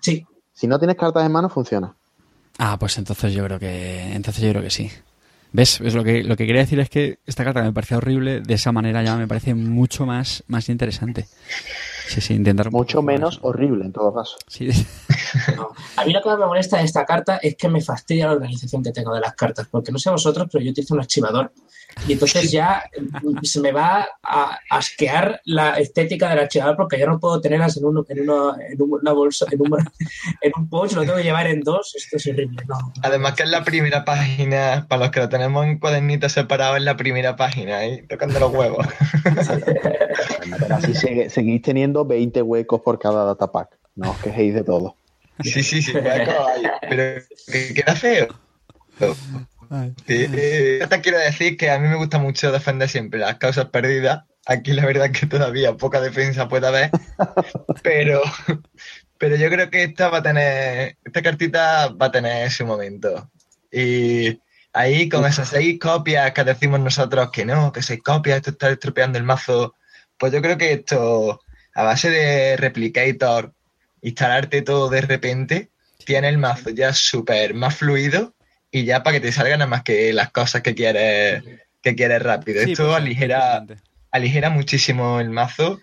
Sí.
Si no tienes cartas en mano, funciona.
Ah, pues entonces yo creo que. Entonces yo creo que sí. ¿Ves? Es lo que, lo que quería decir es que esta carta que me parecía horrible, de esa manera ya me parece mucho más, más interesante. Sí, sí, intentar.
Mucho menos horrible, en todo caso.
Sí,
No. A mí lo que más me molesta de esta carta es que me fastidia la organización que tengo de las cartas, porque no sé vosotros, pero yo utilizo un archivador y entonces ya se me va a asquear la estética del archivador porque ya no puedo tenerlas en, un- en, una, en una bolsa, en un, en un pouch, lo tengo que llevar en dos, esto es horrible. No.
Además que es la primera página, para los que lo tenemos en cuadernitos separados, es la primera página, ahí tocando los huevos.
Pero así seguís teniendo 20 huecos por cada datapack. No os quejéis de todo.
Sí, sí, sí, pero que queda feo. Sí, eh, te quiero decir que a mí me gusta mucho defender siempre las causas perdidas. Aquí la verdad es que todavía poca defensa puede haber, pero, pero yo creo que esta va a tener, esta cartita va a tener su momento. Y, Ahí con esas seis copias que decimos nosotros que no, que seis copias, esto está estropeando el mazo. Pues yo creo que esto, a base de Replicator, instalarte todo de repente, tiene el mazo ya súper más fluido y ya para que te salgan nada más que las cosas que quieres, que quieres rápido.
Sí,
esto
pues,
aligera, aligera muchísimo el mazo.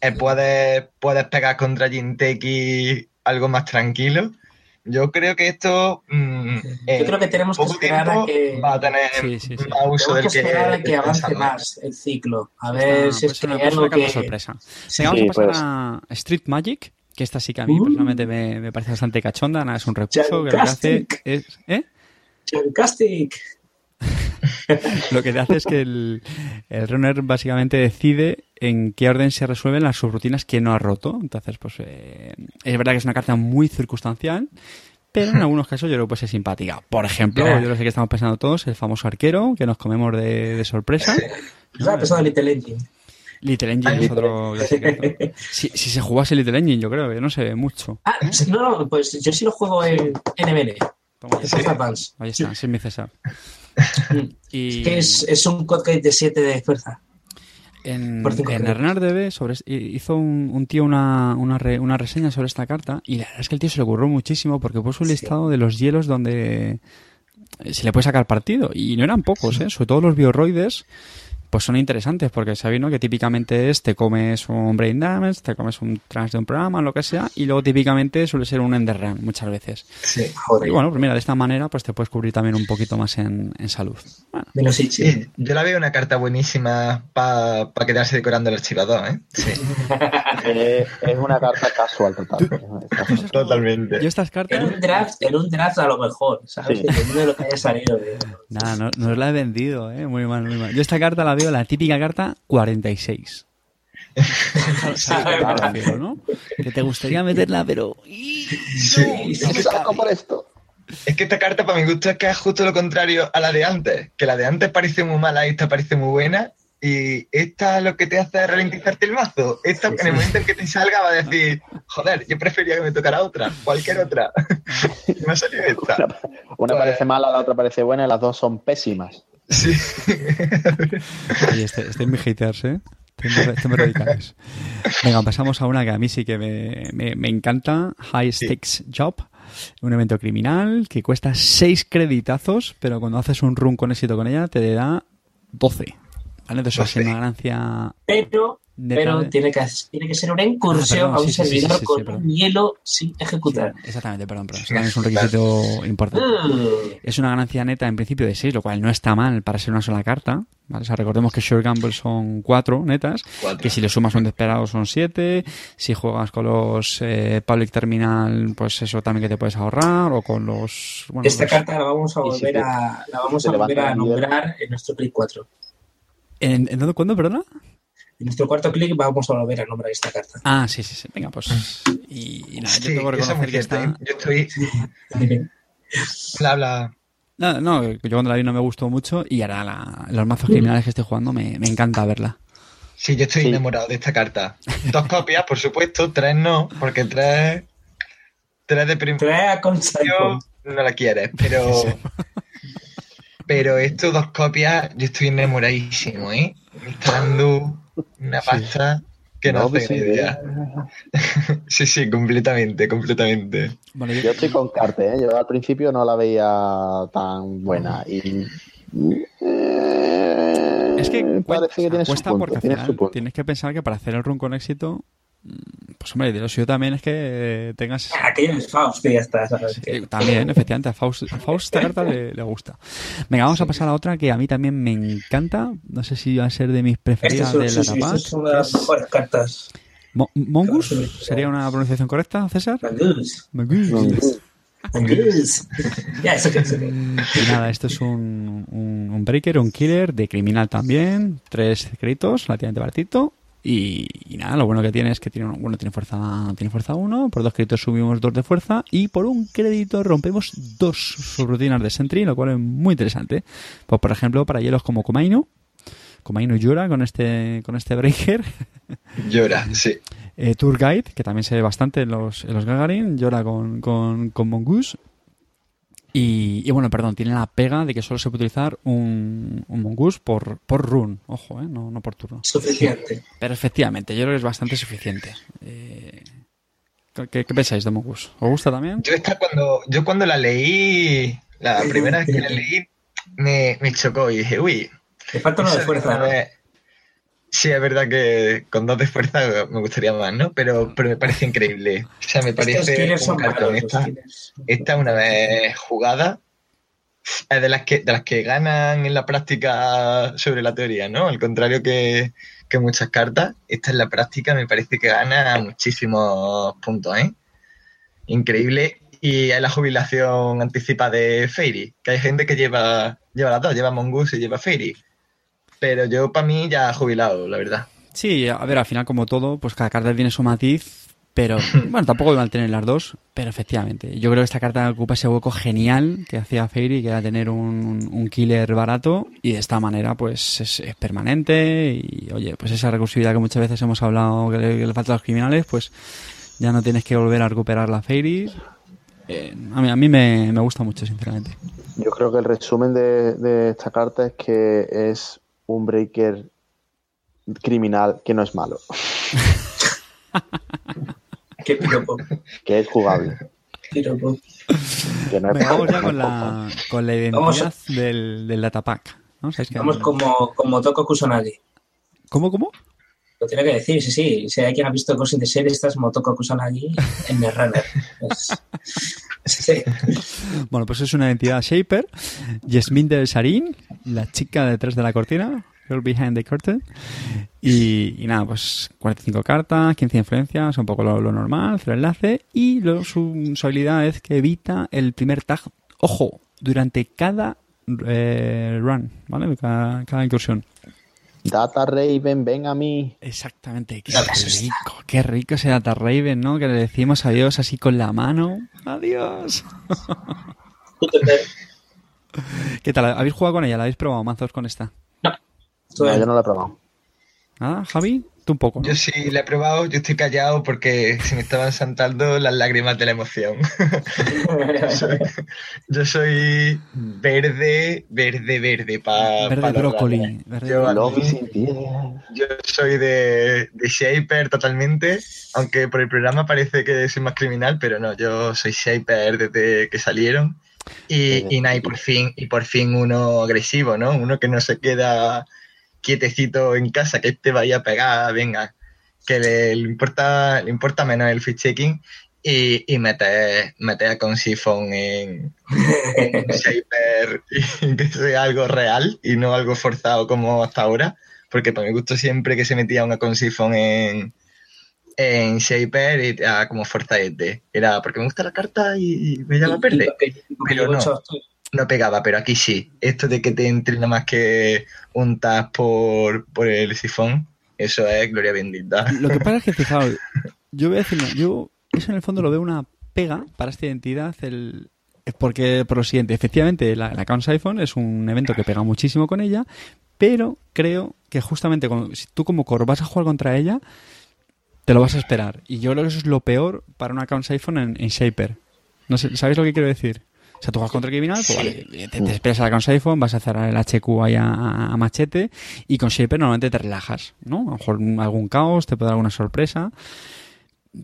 Eh, puedes, puedes pegar contra Jinteki algo más tranquilo. Yo creo que esto mm,
Yo creo que tenemos que esperar a que,
va a tener
Sí, sí, sí.
más uso
tenemos
del
que
que,
esperar a que avance más el ciclo. A
Está-
ver si
puede
es
ser
que que...
sorpresa.
Sí,
Venga, vamos
Sí,
a pasar
pues.
a Street Magic, que esta sí que a mí
Uh.
personalmente me, me parece bastante cachonda. Nada, es un recurso que lo que hace es... ¿eh? Lo que te hace es que el, el runner básicamente decide en qué orden se resuelven las subrutinas que no ha roto. Entonces, pues eh, es verdad que es una carta muy circunstancial, pero en algunos casos yo creo que puede ser simpática. Por ejemplo, yo lo sé que estamos pensando todos, el famoso arquero, que nos comemos de, de sorpresa.
Yo estaba pensando en Little Engine.
Little Engine es otro. Si, si se jugase Little Engine, yo creo que no se ve mucho.
Ah, sí, no, no, pues yo sí lo juego en NBN. Advance.
Ahí está, es mi César. Y
Que es, es un codegate de 7 de fuerza.
En, en. RenarDB sobre, hizo un, un tío una, una, re- una reseña sobre esta carta y la verdad es que el tío se le ocurrió muchísimo porque puso un
Sí.
listado de los hielos donde eh, se le puede sacar partido y no eran pocos, ¿eh? sobre todo los bioroides pues son interesantes porque sabéis ¿no? que típicamente es te comes un brain damage, te comes un trans de un programa, lo que sea y luego típicamente suele ser un ender run muchas veces.
Sí, joder.
Y bueno, pues mira, de esta manera pues te puedes cubrir también un poquito más en, en salud. Bueno,
sí,
yo la veo una carta buenísima para quedarse decorando el archivador, ¿eh? Sí,
Eh, es una carta casual total.
totalmente.
yo estas
En
cartas...
un draft, en un draft a lo mejor, ¿sabes?
Sí.
De lo que haya salido.
Nada, no, no os la he vendido, ¿eh? Muy mal, muy mal. Yo esta carta la veo, la típica carta 46. ¿Sabes a qué me refiero, no? Que te gustaría meterla, pero...
Sí,
¿Qué saco por esto?
Es que esta carta, para mi gusto, es que es justo lo contrario a la de antes. Que la de antes parece muy mala y esta parece muy buena. Y esta lo que te hace es ralentizarte el mazo. Esta,
Sí,
en el
sí.
momento en que te salga, va a decir: Joder, yo prefería que me tocara otra, cualquier otra. me ha salido esta.
Una, una parece mala, la otra parece buena y las dos son pésimas.
Sí.
Oye, este, este es mi haters, ¿eh? Este este radicales. Venga, pasamos a una que a mí sí que me, me- me encanta. High Stakes Job. Un evento criminal que cuesta 6 creditazos, pero cuando haces un run con éxito con ella te da 12. ¿Vale? Entonces es
12.
una ganancia
Pero, pero tiene, que, tiene que ser una incursión
Ah, perdón,
a un
sí, sí, sí,
servidor
sí, sí,
con
perdón.
un hielo sin ejecutar.
Exactamente, perdón, perdón. Eso también es un requisito importante.
Uh,
Es una ganancia neta en principio de 6, lo cual no está mal para ser una sola carta. ¿vale? O sea, recordemos que Sure Gamble son 4 netas,
Cuatro.
que si le sumas un desesperado son 7. Si juegas con los eh, Public Terminal, pues eso también que te puedes ahorrar. O con los. Bueno,
esta
los-
carta la vamos a volver
te-
a, la vamos a, volver a nombrar en nuestro click 4.
¿En, en dónde, cuándo, perdona?
En nuestro cuarto clic vamos a volver a nombrar esta carta.
Ah, sí, sí, sí. Venga, pues. Y, y nada, yo
Sí,
tengo que reconocer que está.
Yo estoy. Bla, bla.
No, no, yo cuando la vi no me gustó mucho. Y ahora la- los mazos criminales que estoy jugando me, me encanta verla.
Sí, yo estoy
Sí.
enamorado de esta carta. Dos copias, por supuesto, tres no, porque tres. Tres de principio
Trae a
no la quieres, pero. Pero estos dos copias, yo estoy enamoradísimo, ¿eh? Me está dando una pasta que no,
No,
hace
pues sí,
ni idea. sí, sí, completamente, completamente.
Bueno, yo-
Yo estoy con Carte, ¿eh? yo al principio no la veía tan buena y eh,
Es que
parece que tiene su
cuesta
punto,
porque al final
su punto.
tienes que pensar que para hacer el run con éxito, mm, pues hombre, de lo suyo también es que tengas...
Ah, Aquello es Faust, que ya está. ¿sabes?
Eh, También, efectivamente, a Faust, a Faust esta carta le, le gusta. Venga, vamos a pasar a otra que a mí también me encanta. No sé si va a ser de mis
Esta
preferidas
es,
de
sí,
la
sí, esta
Tapas.
es una de las mejores cartas.
Mo- ¿Mongus?
Sí.
¿Sería una pronunciación correcta, César? Mongus.
Mongoose. Ya, eso eso
Y nada, esto es un, un, un breaker, un killer de criminal también. Tres créditos, relativamente baratito. Y, y nada, lo bueno que tiene es que tiene, bueno, tiene fuerza tiene fuerza 1, por dos créditos subimos dos de fuerza y por un crédito rompemos dos subrutinas de Sentry, lo cual es muy interesante. Pues por ejemplo, para hielos como Komainu, Komainu llora con este, con este breaker.
Llora, sí.
Eh, Tour Guide, que también se ve bastante en los, en los Gagarin, llora con, con, con Mongoose. Y, y bueno, perdón, tiene la pega de que solo se puede utilizar un, un mongoose por, por run, ojo, ¿eh? no, no por turno.
Suficiente.
Pero efectivamente, yo creo que es bastante suficiente. Eh, ¿qué, qué pensáis de mongoose? ¿Os gusta también?
Yo esta cuando, yo cuando la leí, la primera vez que la leí, me, me chocó y dije, uy,
Le falta uno de fuerza, ¿no?
Sí, es verdad que con dos de fuerza me gustaría más, ¿no? Pero, pero me parece increíble. O sea, me parece un cartón. Esta, esta una vez jugada es de las que de las que ganan en la práctica sobre la teoría, ¿no? Al contrario que, que muchas cartas, esta en la práctica me parece que gana muchísimos puntos, ¿eh? Increíble. Y hay la jubilación anticipada de Fairy, que hay gente que lleva, lleva las dos, lleva Mongoose y lleva Fairy. Pero yo para mí ya jubilado, la verdad.
Sí, a ver, al final como todo, pues cada carta tiene su matiz, pero bueno, tampoco iban a tener las dos, pero efectivamente, yo creo que esta carta ocupa ese hueco genial que hacía Fairy, que era tener un, un killer barato y de esta manera pues es, es permanente y oye, pues esa recursividad que muchas veces hemos hablado que le, que le falta a los criminales, pues ya no tienes que volver a recuperar la Fairy. Eh, a mí, a mí me, me gusta mucho, sinceramente.
Yo creo que el resumen de, de esta carta es que es un breaker criminal que no es malo,
Qué piropo.
que es jugable.
piropo.
Que no es
Venga, vamos ya con la, con la identidad del, del datapack. ¿no? ¿Sabéis que-
Vamos como, como Toko Kusanagi.
¿Cómo, cómo?
Lo tiene que decir, sí, sí. Si hay quien ha visto Ghost in the Shell, esta es Motoko Kusanagi en Netrunner. Es- Sí.
Bueno, pues es una identidad Shaper, Yasmin del Sarin, la chica detrás de la cortina, Girl Behind the Curtain. Y, y nada, pues 45 cartas, 15 influencias, un poco lo, lo normal, cero enlace. Y lo- su, habilidad es que evita el primer tag, ojo, durante cada eh, run, ¿vale? Cada incursión.
Data Raven, ven a mí.
Exactamente, qué rico, qué rico ese Data Raven, ¿no? Que le decimos adiós así con la mano. Adiós. ¿Qué tal? ¿Habéis jugado con ella? ¿La habéis probado mazos con esta?
Tú,
No, yo no lo he probado.
¿Nada, Javi? Tú un poco, ¿no?
Yo sí la he probado, yo estoy callado porque se me estaban saltando las lágrimas de la emoción. Soy- yo soy verde, verde, verde para
Verde brócoli. Verde
Yo, soy de, de Shaper totalmente, aunque por el programa parece que soy más criminal, pero no, yo soy Shaper desde que salieron. Y, y por fin, y por fin uno agresivo, ¿no? Uno que no se queda quietecito en casa, que te vaya a pegar, venga, que le, le importa, le importa menos el fish checking y, y meter, meter con sifón en, en Shaper y que sea algo real y no algo forzado como hasta ahora, porque para mi gusto siempre que se metía una con sifón en, en Shaper era como forzadete. Era porque me gusta la carta y me llama.
Y- y- y-
Pero no. No pegaba, pero aquí sí. Esto de que te entre nada más que un tap por, por el sifón, eso es gloria bendita.
Lo que pasa es que, fijaos, yo voy a decir, yo eso en el fondo lo veo una pega para esta identidad, el, es porque, por lo siguiente, efectivamente, la, la iPhone es un evento que pega muchísimo con ella, pero creo que justamente cuando, si tú como core vas a jugar contra ella, te lo vas a esperar. Y yo creo que eso es lo peor para una Count iPhone en, en Shaper. No sé, ¿Sabéis lo que quiero decir? O sea, tú juegas contra el criminal, pues vale, te, te esperas a la Count iPhone, vas a cerrar el HQ ahí a, a- a machete, y con Shaper normalmente te relajas, ¿no? A lo mejor algún caos, te puede dar alguna sorpresa,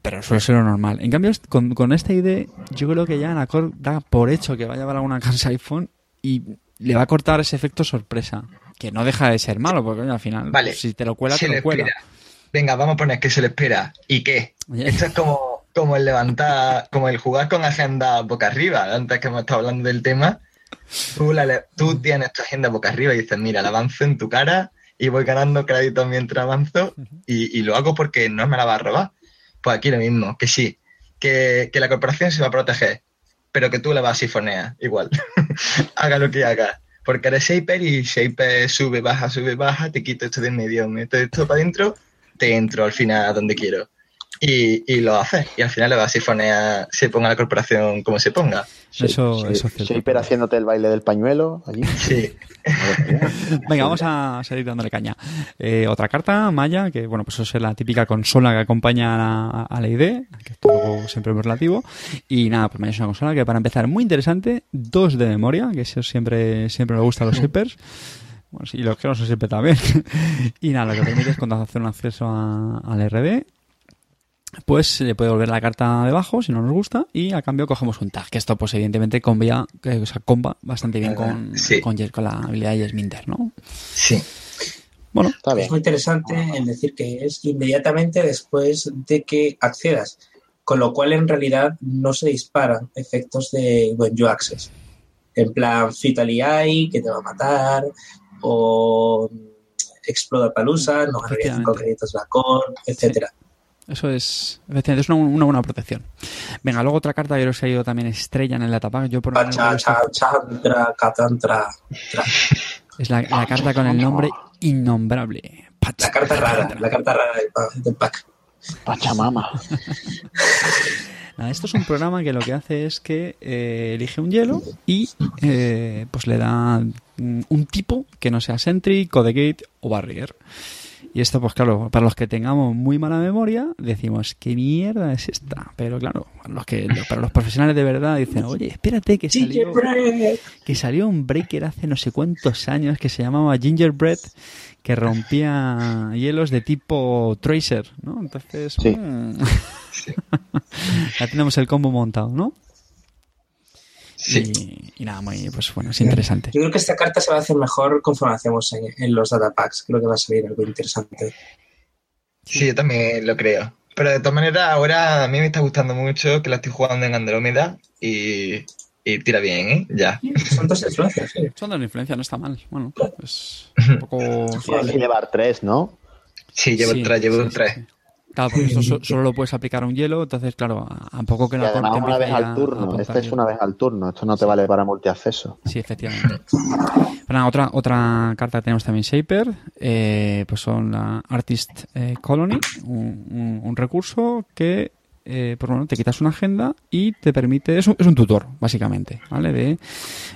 pero suele ser lo normal. En cambio, con, con esta idea, yo creo que ya Anacor da por hecho que va a llevar alguna casa iPhone y le va a cortar ese efecto sorpresa, que no deja de ser malo, porque oye, al final,
Vale,
si te lo cuela,
se
te
le
lo cuela.
espera. Venga, vamos a poner que se le espera. ¿Y qué? Esto es como, como el levantar, como el jugar con agenda boca arriba. Antes que hemos estado hablando del tema, tú, tienes tu agenda boca arriba y dices, mira, la avanzo en tu cara y voy ganando créditos mientras avanzo y, lo hago porque no me la va a robar. Pues aquí lo mismo, que sí, que, que la corporación se va a proteger, pero que tú la vas a sifonear igual. haga lo que haga. Porque eres Shaper y Shaper sube, baja, sube, baja, te quito esto de medio, meto esto para adentro, te entro al final a donde quiero. Y, y lo hace. Y al final le va a sifonear, se ponga la corporación como se ponga.
Eso, eso es cierto.
Shaper haciéndote el baile del pañuelo allí.
Sí.
Venga, vamos a seguir dándole caña. Eh, otra carta, Maya, que bueno, pues eso es la típica consola que acompaña a, a la ID, que es todo siempre muy relativo. Y nada, pues Maya es una consola que para empezar muy interesante, dos de memoria, que eso siempre, siempre me gusta a los shippers. Bueno, sí, y los que no son siempre también. y nada, lo que permite es cuando hacer un acceso a- al RD, pues se le puede volver la carta debajo si no nos gusta y a cambio cogemos un tag que esto pues evidentemente combia, que, o sea, comba bastante bien con,
Sí.
con, con la habilidad de Yesminder, ¿no?
Sí.
Bueno,
Está bien.
Es muy interesante el decir que es inmediatamente después de que accedas, con lo cual en realidad no se disparan efectos de When You Access. En plan Fatal AI, que te va a matar, o Explode Palusa, no ganaría 5
Efectivamente.
créditos Lacón, etcétera.
Eso es, es una, una buena protección. Venga, luego otra carta que se ha ido también estrella en el datapack. Yo por
cha, chandra, catantra. tra.
es la, la carta con el nombre innombrable. Pacha-
La carta rara, la carta rara del, pa- del pack.
Pachamama.
Nada, esto es un programa que lo que hace es que eh, elige un hielo y eh, pues le da un tipo que no sea Sentry, Codegate o Barrier. Y esto, pues claro, para los que tengamos muy mala memoria, decimos, ¿qué mierda es esta? Pero claro, para los, que, para los profesionales de verdad dicen, oye, espérate que salió,
Gingerbread.
que salió un breaker hace no sé cuántos años que se llamaba Gingerbread que rompía hielos de tipo Tracer, ¿no? Entonces,
Sí.
ya tenemos el combo montado, ¿no?
Sí.
Y, y nada, muy, pues bueno, es interesante.
Yo creo que esta carta se va a hacer mejor conforme hacemos en, en los datapacks. Creo que va a salir algo interesante.
Sí, yo también lo creo. Pero de todas maneras, ahora a mí me está gustando mucho que la estoy jugando en Andrómeda y, y tira bien, ¿eh? Ya.
Son dos influencias, sí.
Son de la influencia, no está mal. Bueno, es un poco...
Tienes que llevar tres, ¿no?
Sí, llevo
Sí,
tres, llevo
sí,
tres.
Claro, porque esto so- solo lo puedes aplicar a un hielo, entonces, claro, a, a poco que
Y
la
además
corte
una vez al
a-
turno. Este es una vez al turno. Esto no te vale para multiacceso.
Sí, efectivamente. Pero nada, otra, otra carta que tenemos también Shaper, eh, pues son la Artist eh, Colony, un, un- un recurso que eh, pues bueno, te quitas una agenda y te permite, es un, es un tutor, básicamente, ¿vale? De,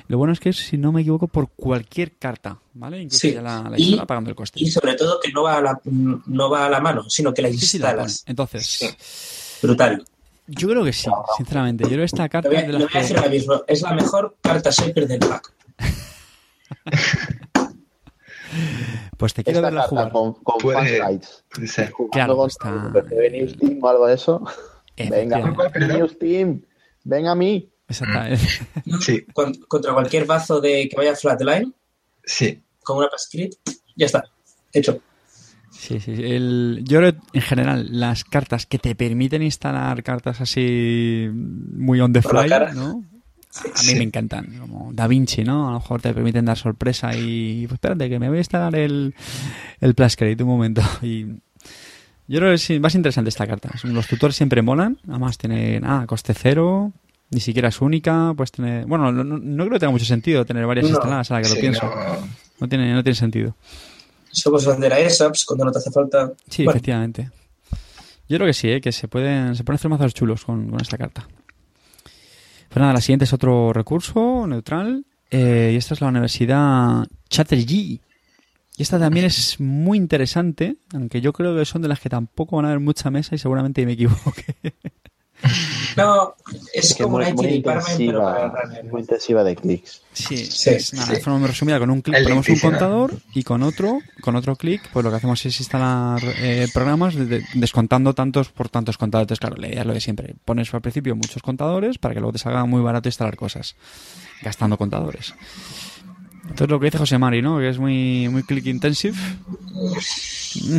lo bueno es que es, si no me equivoco, por cualquier carta, ¿vale? Incluso
Sí.
ya la, la
Y-
pagando el coste.
Y sobre todo que no va a la, no va a la mano, sino que la
Sí, sí, la pone.
instalas.
Entonces,
Sí.
Brutal.
yo creo que sí, sinceramente. Yo creo que esta carta
Lo voy,
es de las que...
ahora mismo. Es la mejor carta shaper del pack.
Pues te quiero
Esta
verla
carta
jugar.
con, con
Puede-
Claro,
con
está-
o algo de eso. Venga,
Efectivamente.
News Team. Ven a mí.
Exactamente.
Sí,
Con- contra cualquier bazo de que vaya flatline,
sí.
con una script, ya está. Hecho.
Sí, sí. El, yo creo, en general, las cartas que te permiten instalar cartas así muy on the fly. ¿no? A mí
Sí.
me encantan, como Da Vinci, ¿no? A lo mejor te permiten dar sorpresa y, pues espérate, que me voy a instalar el, el Plus Credit un momento. Y yo creo que es más interesante esta carta. Los tutores siempre molan, además tiene, ah, coste cero, ni siquiera es única, pues tener, bueno, no, creo que tenga mucho sentido tener varias
No.
instaladas a la que lo pienso.
no.
No tiene, no tiene sentido.
Somos vender a ESAPs cuando no te hace falta.
Sí,
Bueno,
efectivamente. Yo creo que sí, ¿eh? que se pueden, se pueden hacer mazos chulos con, con esta carta. Pues nada, la siguiente es otro recurso neutral. eh, y esta es la Universidad Chatterjee. Y esta también es muy interesante, aunque yo creo que son de las que tampoco van a haber mucha mesa y seguramente me equivoque.
No, es,
Es que
como
muy,
un IT
muy
pero
intensiva, muy intensiva de clics.
Sí,
Sí,
es nada,
sí.
de forma muy resumida, con un clic ponemos un
lentísima.
contador y con otro, con otro clic, pues lo que hacemos es instalar eh, programas de- de- descontando tantos por tantos contadores. Entonces, claro, la idea es lo de siempre. Pones al principio muchos contadores para que luego te salga muy barato instalar cosas, gastando contadores. Entonces lo que dice José Mari, ¿no? Que es muy, muy click intensive. Mm,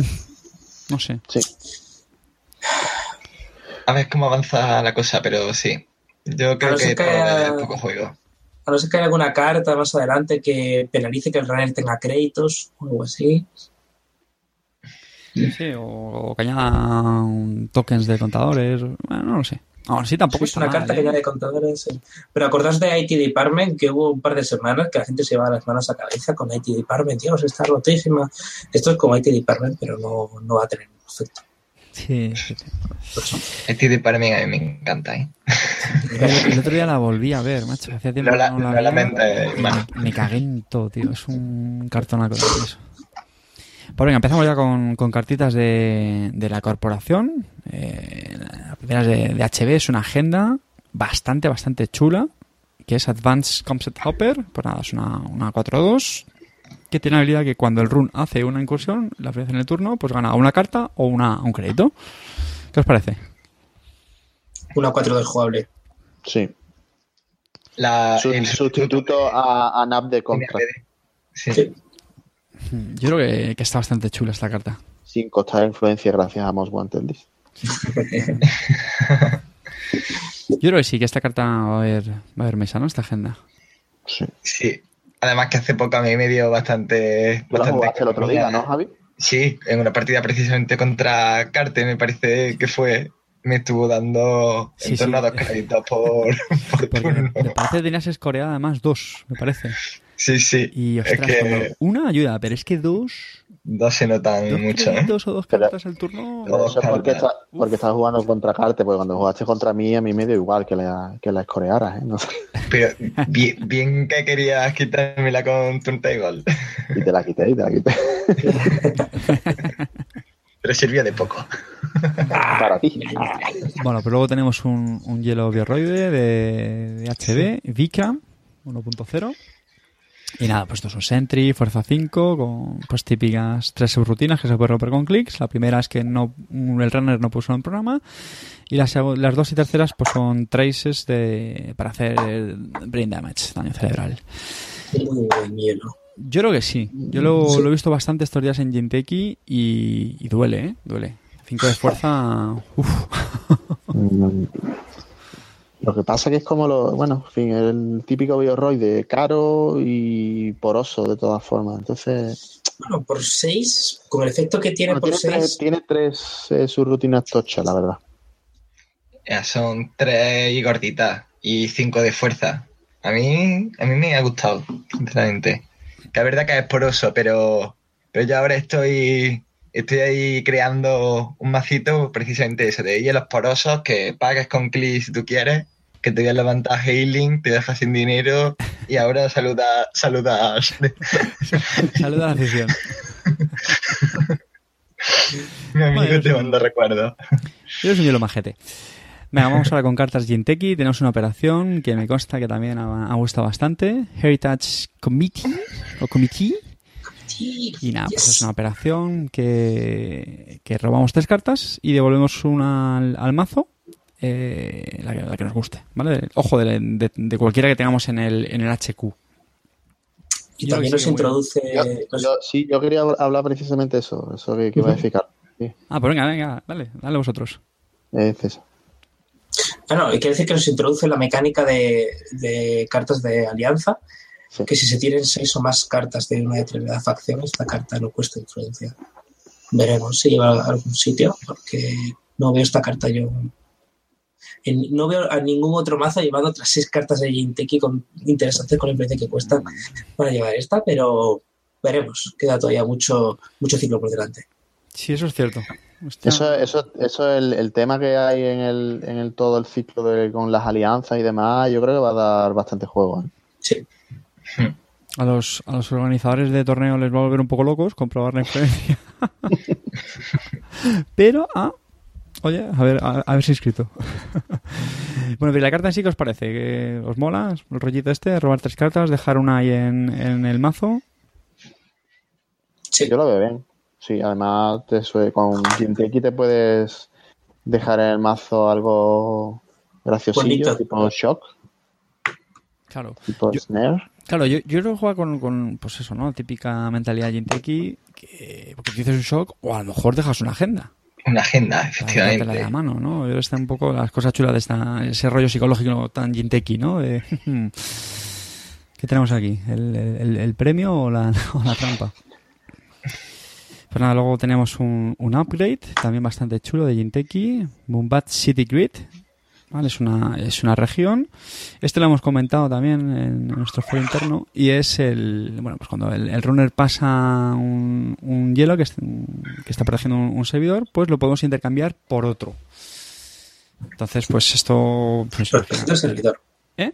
No sé.
Sí.
A ver cómo avanza la cosa, pero sí. Yo creo que
que haya-
poco juego.
A no ser que haya alguna carta más adelante que penalice que el runner tenga créditos o algo así.
Sí, o, o que añada un tokens de contadores. Bueno, no lo sé. Ahora sí tampoco
es una
mal,
carta
¿eh?
que añade contadores. sí. Pero acordaos de IT Department, que hubo un par de semanas que la gente se llevaba las manos a cabeza con IT Department. Dios, está rotísima. Esto es como IT Department, pero no, no va a tener efecto.
Sí, sí,
sí. Este de para mí a mí me encanta, ¿eh?
El, otro día la volví a ver, macho. Hacía tiempo
no la, no la,
me, me, cagué en todo, tío. Es un cartonaco de eso. Pues venga, empezamos ya con, con cartitas de, de, la corporación. Eh, de, de, HB, es una agenda bastante, bastante chula, que es Advanced Concept Hopper. Pues nada, es una, una 4-2 que tiene la habilidad que cuando el run hace una incursión, la ofrece en el turno, pues gana una carta o una, un crédito. ¿Qué os parece?
Una 4-2 jugable.
Sí. La, el sustituto a, a NAP de compra.
Sí.
Yo creo que, que, está bastante chula esta carta.
Sin costar influencia gracias a Most Wanted List.
Yo creo que sí, que esta carta va a haber, va a haber mesa, ¿no? Esta agenda.
Sí.
Sí. Además que hace poco a mí me dio bastante... bastante
el otro día, ¿no, Javi?
Sí, en una partida precisamente contra Carte, me parece que fue. Me estuvo dando
Sí,
en torno
sí.
a dos créditos por, por turno.
me parece que tenías escoreada además dos, me parece.
Sí, sí.
Y
es
ostras,
que
cuando una ayuda, pero es que dos,
dos se notan
dos
mucho. ¿eh?
créditos o dos
Pero-
cartas al turno.
Pero eso es porque, está, porque estás jugando contra Carte, porque cuando jugaste contra mí, a mí me dio igual que la, que la escorearas, ¿eh? No sé.
Pero bien, bien que querías quitármela con Turntable.
Y te la quité, y te la quité.
Pero sirvió de poco.
Para ti.
Bueno, pero luego tenemos un, un hielo biorroide de, de HB, Vikram 1.0. Y nada, pues esto es un Sentry, Fuerza 5, con pues típicas tres subrutinas que se puede romper con clics. La primera es que no el runner no puso en programa. Y las, las dos y terceras pues son traces de, para hacer brain damage, daño cerebral.
Muy buen hielo.
Yo creo que sí. Yo lo, lo he visto bastante estos días en Jinteki y, y duele, ¿eh? Duele. 5 de fuerza. Uf.
Lo que pasa que es como lo, bueno, en fin, el típico bioroide caro y poroso de todas formas. Entonces,
Bueno, por 6, con el efecto que tiene
bueno,
por
tiene,
6,
tres, tiene tres eh, subrutinas tochas, la verdad.
Ya son tres y gorditas y cinco de fuerza. A mí, a mí me ha gustado, sinceramente. Que es verdad que es poroso, pero, pero yo ahora estoy, estoy ahí creando un macito precisamente eso, de hielos porosos que pagues con clic si tú quieres, que te voy a levantar healing, te dejas sin dinero y ahora saluda, saludas.
Saluda a la afición.
Mi amigo
Bueno,
te manda recuerdos.
Eres un hielo majete. Venga, vamos ahora con cartas Jinteki. Tenemos una operación que me consta que también ha, ha gustado bastante. Heritage Committee o Committee. Y nada, pues es una operación que, que robamos tres cartas y devolvemos una al, al mazo, eh, la, que, la que nos guste, ¿vale? Ojo, de, de- de cualquiera que tengamos en el, en el HQ.
y
yo
también nos introduce.
Yo, sí, yo quería hablar precisamente eso, eso que, que iba a decir. Sí,
Ah, pues venga, venga, dale, dale vosotros.
es eso.
Bueno, que decir que nos introduce la mecánica de, de cartas de alianza,
Sí.
que si se tienen seis o más cartas de una determinada facción, esta carta no cuesta influencia. Veremos si lleva a algún sitio, porque no veo esta carta yo. En- no veo a ningún otro mazo llevando otras seis cartas de Jinteki con, interesantes con el precio que cuesta para llevar esta, pero veremos. Queda todavía mucho, mucho ciclo por delante.
Sí, eso es cierto. Hostia.
Eso, eso, eso es el, el tema que hay en el, en el todo el ciclo de, con las alianzas y demás. Yo creo que va a dar bastante juego. ¿eh?
Sí.
A los, a los organizadores de torneo les va a volver un poco locos comprobar la influencia. Pero, ah, oye, a ver, a, a ver si he escrito. bueno, pero la carta en sí, ¿qué os parece? ¿Que ¿Os mola el rollito este? Robar tres cartas, dejar una ahí en, en el mazo.
Sí.
Yo lo veo bien. Sí, además te sue- con Jinteki te puedes dejar en el mazo algo graciosillo,
Bonito.
tipo shock,
Claro.
tipo
Yo-
snare.
Claro, yo, yo que juega con, con, pues eso, ¿no? Típica mentalidad Jinteki, que porque tú dices un shock o a lo mejor dejas una agenda.
Una agenda,
para dártela de
efectivamente.
la mano, ¿no? Está un poco las cosas chulas de esta, ese rollo psicológico tan Jinteki, ¿no? De, ¿Qué tenemos aquí? ¿El, el- el premio o la, o la trampa? Pues nada, luego tenemos un, un upgrade, también bastante chulo de Jinteki, Mumbat City Grid, ¿vale? Es una, es una región. Este lo hemos comentado también en nuestro foro interno y es el, bueno, pues cuando el, runner pasa un, un hielo que, que está protegiendo un, servidor, pues lo podemos intercambiar por otro. Entonces, pues esto... Pues,
el servidor.
¿Eh?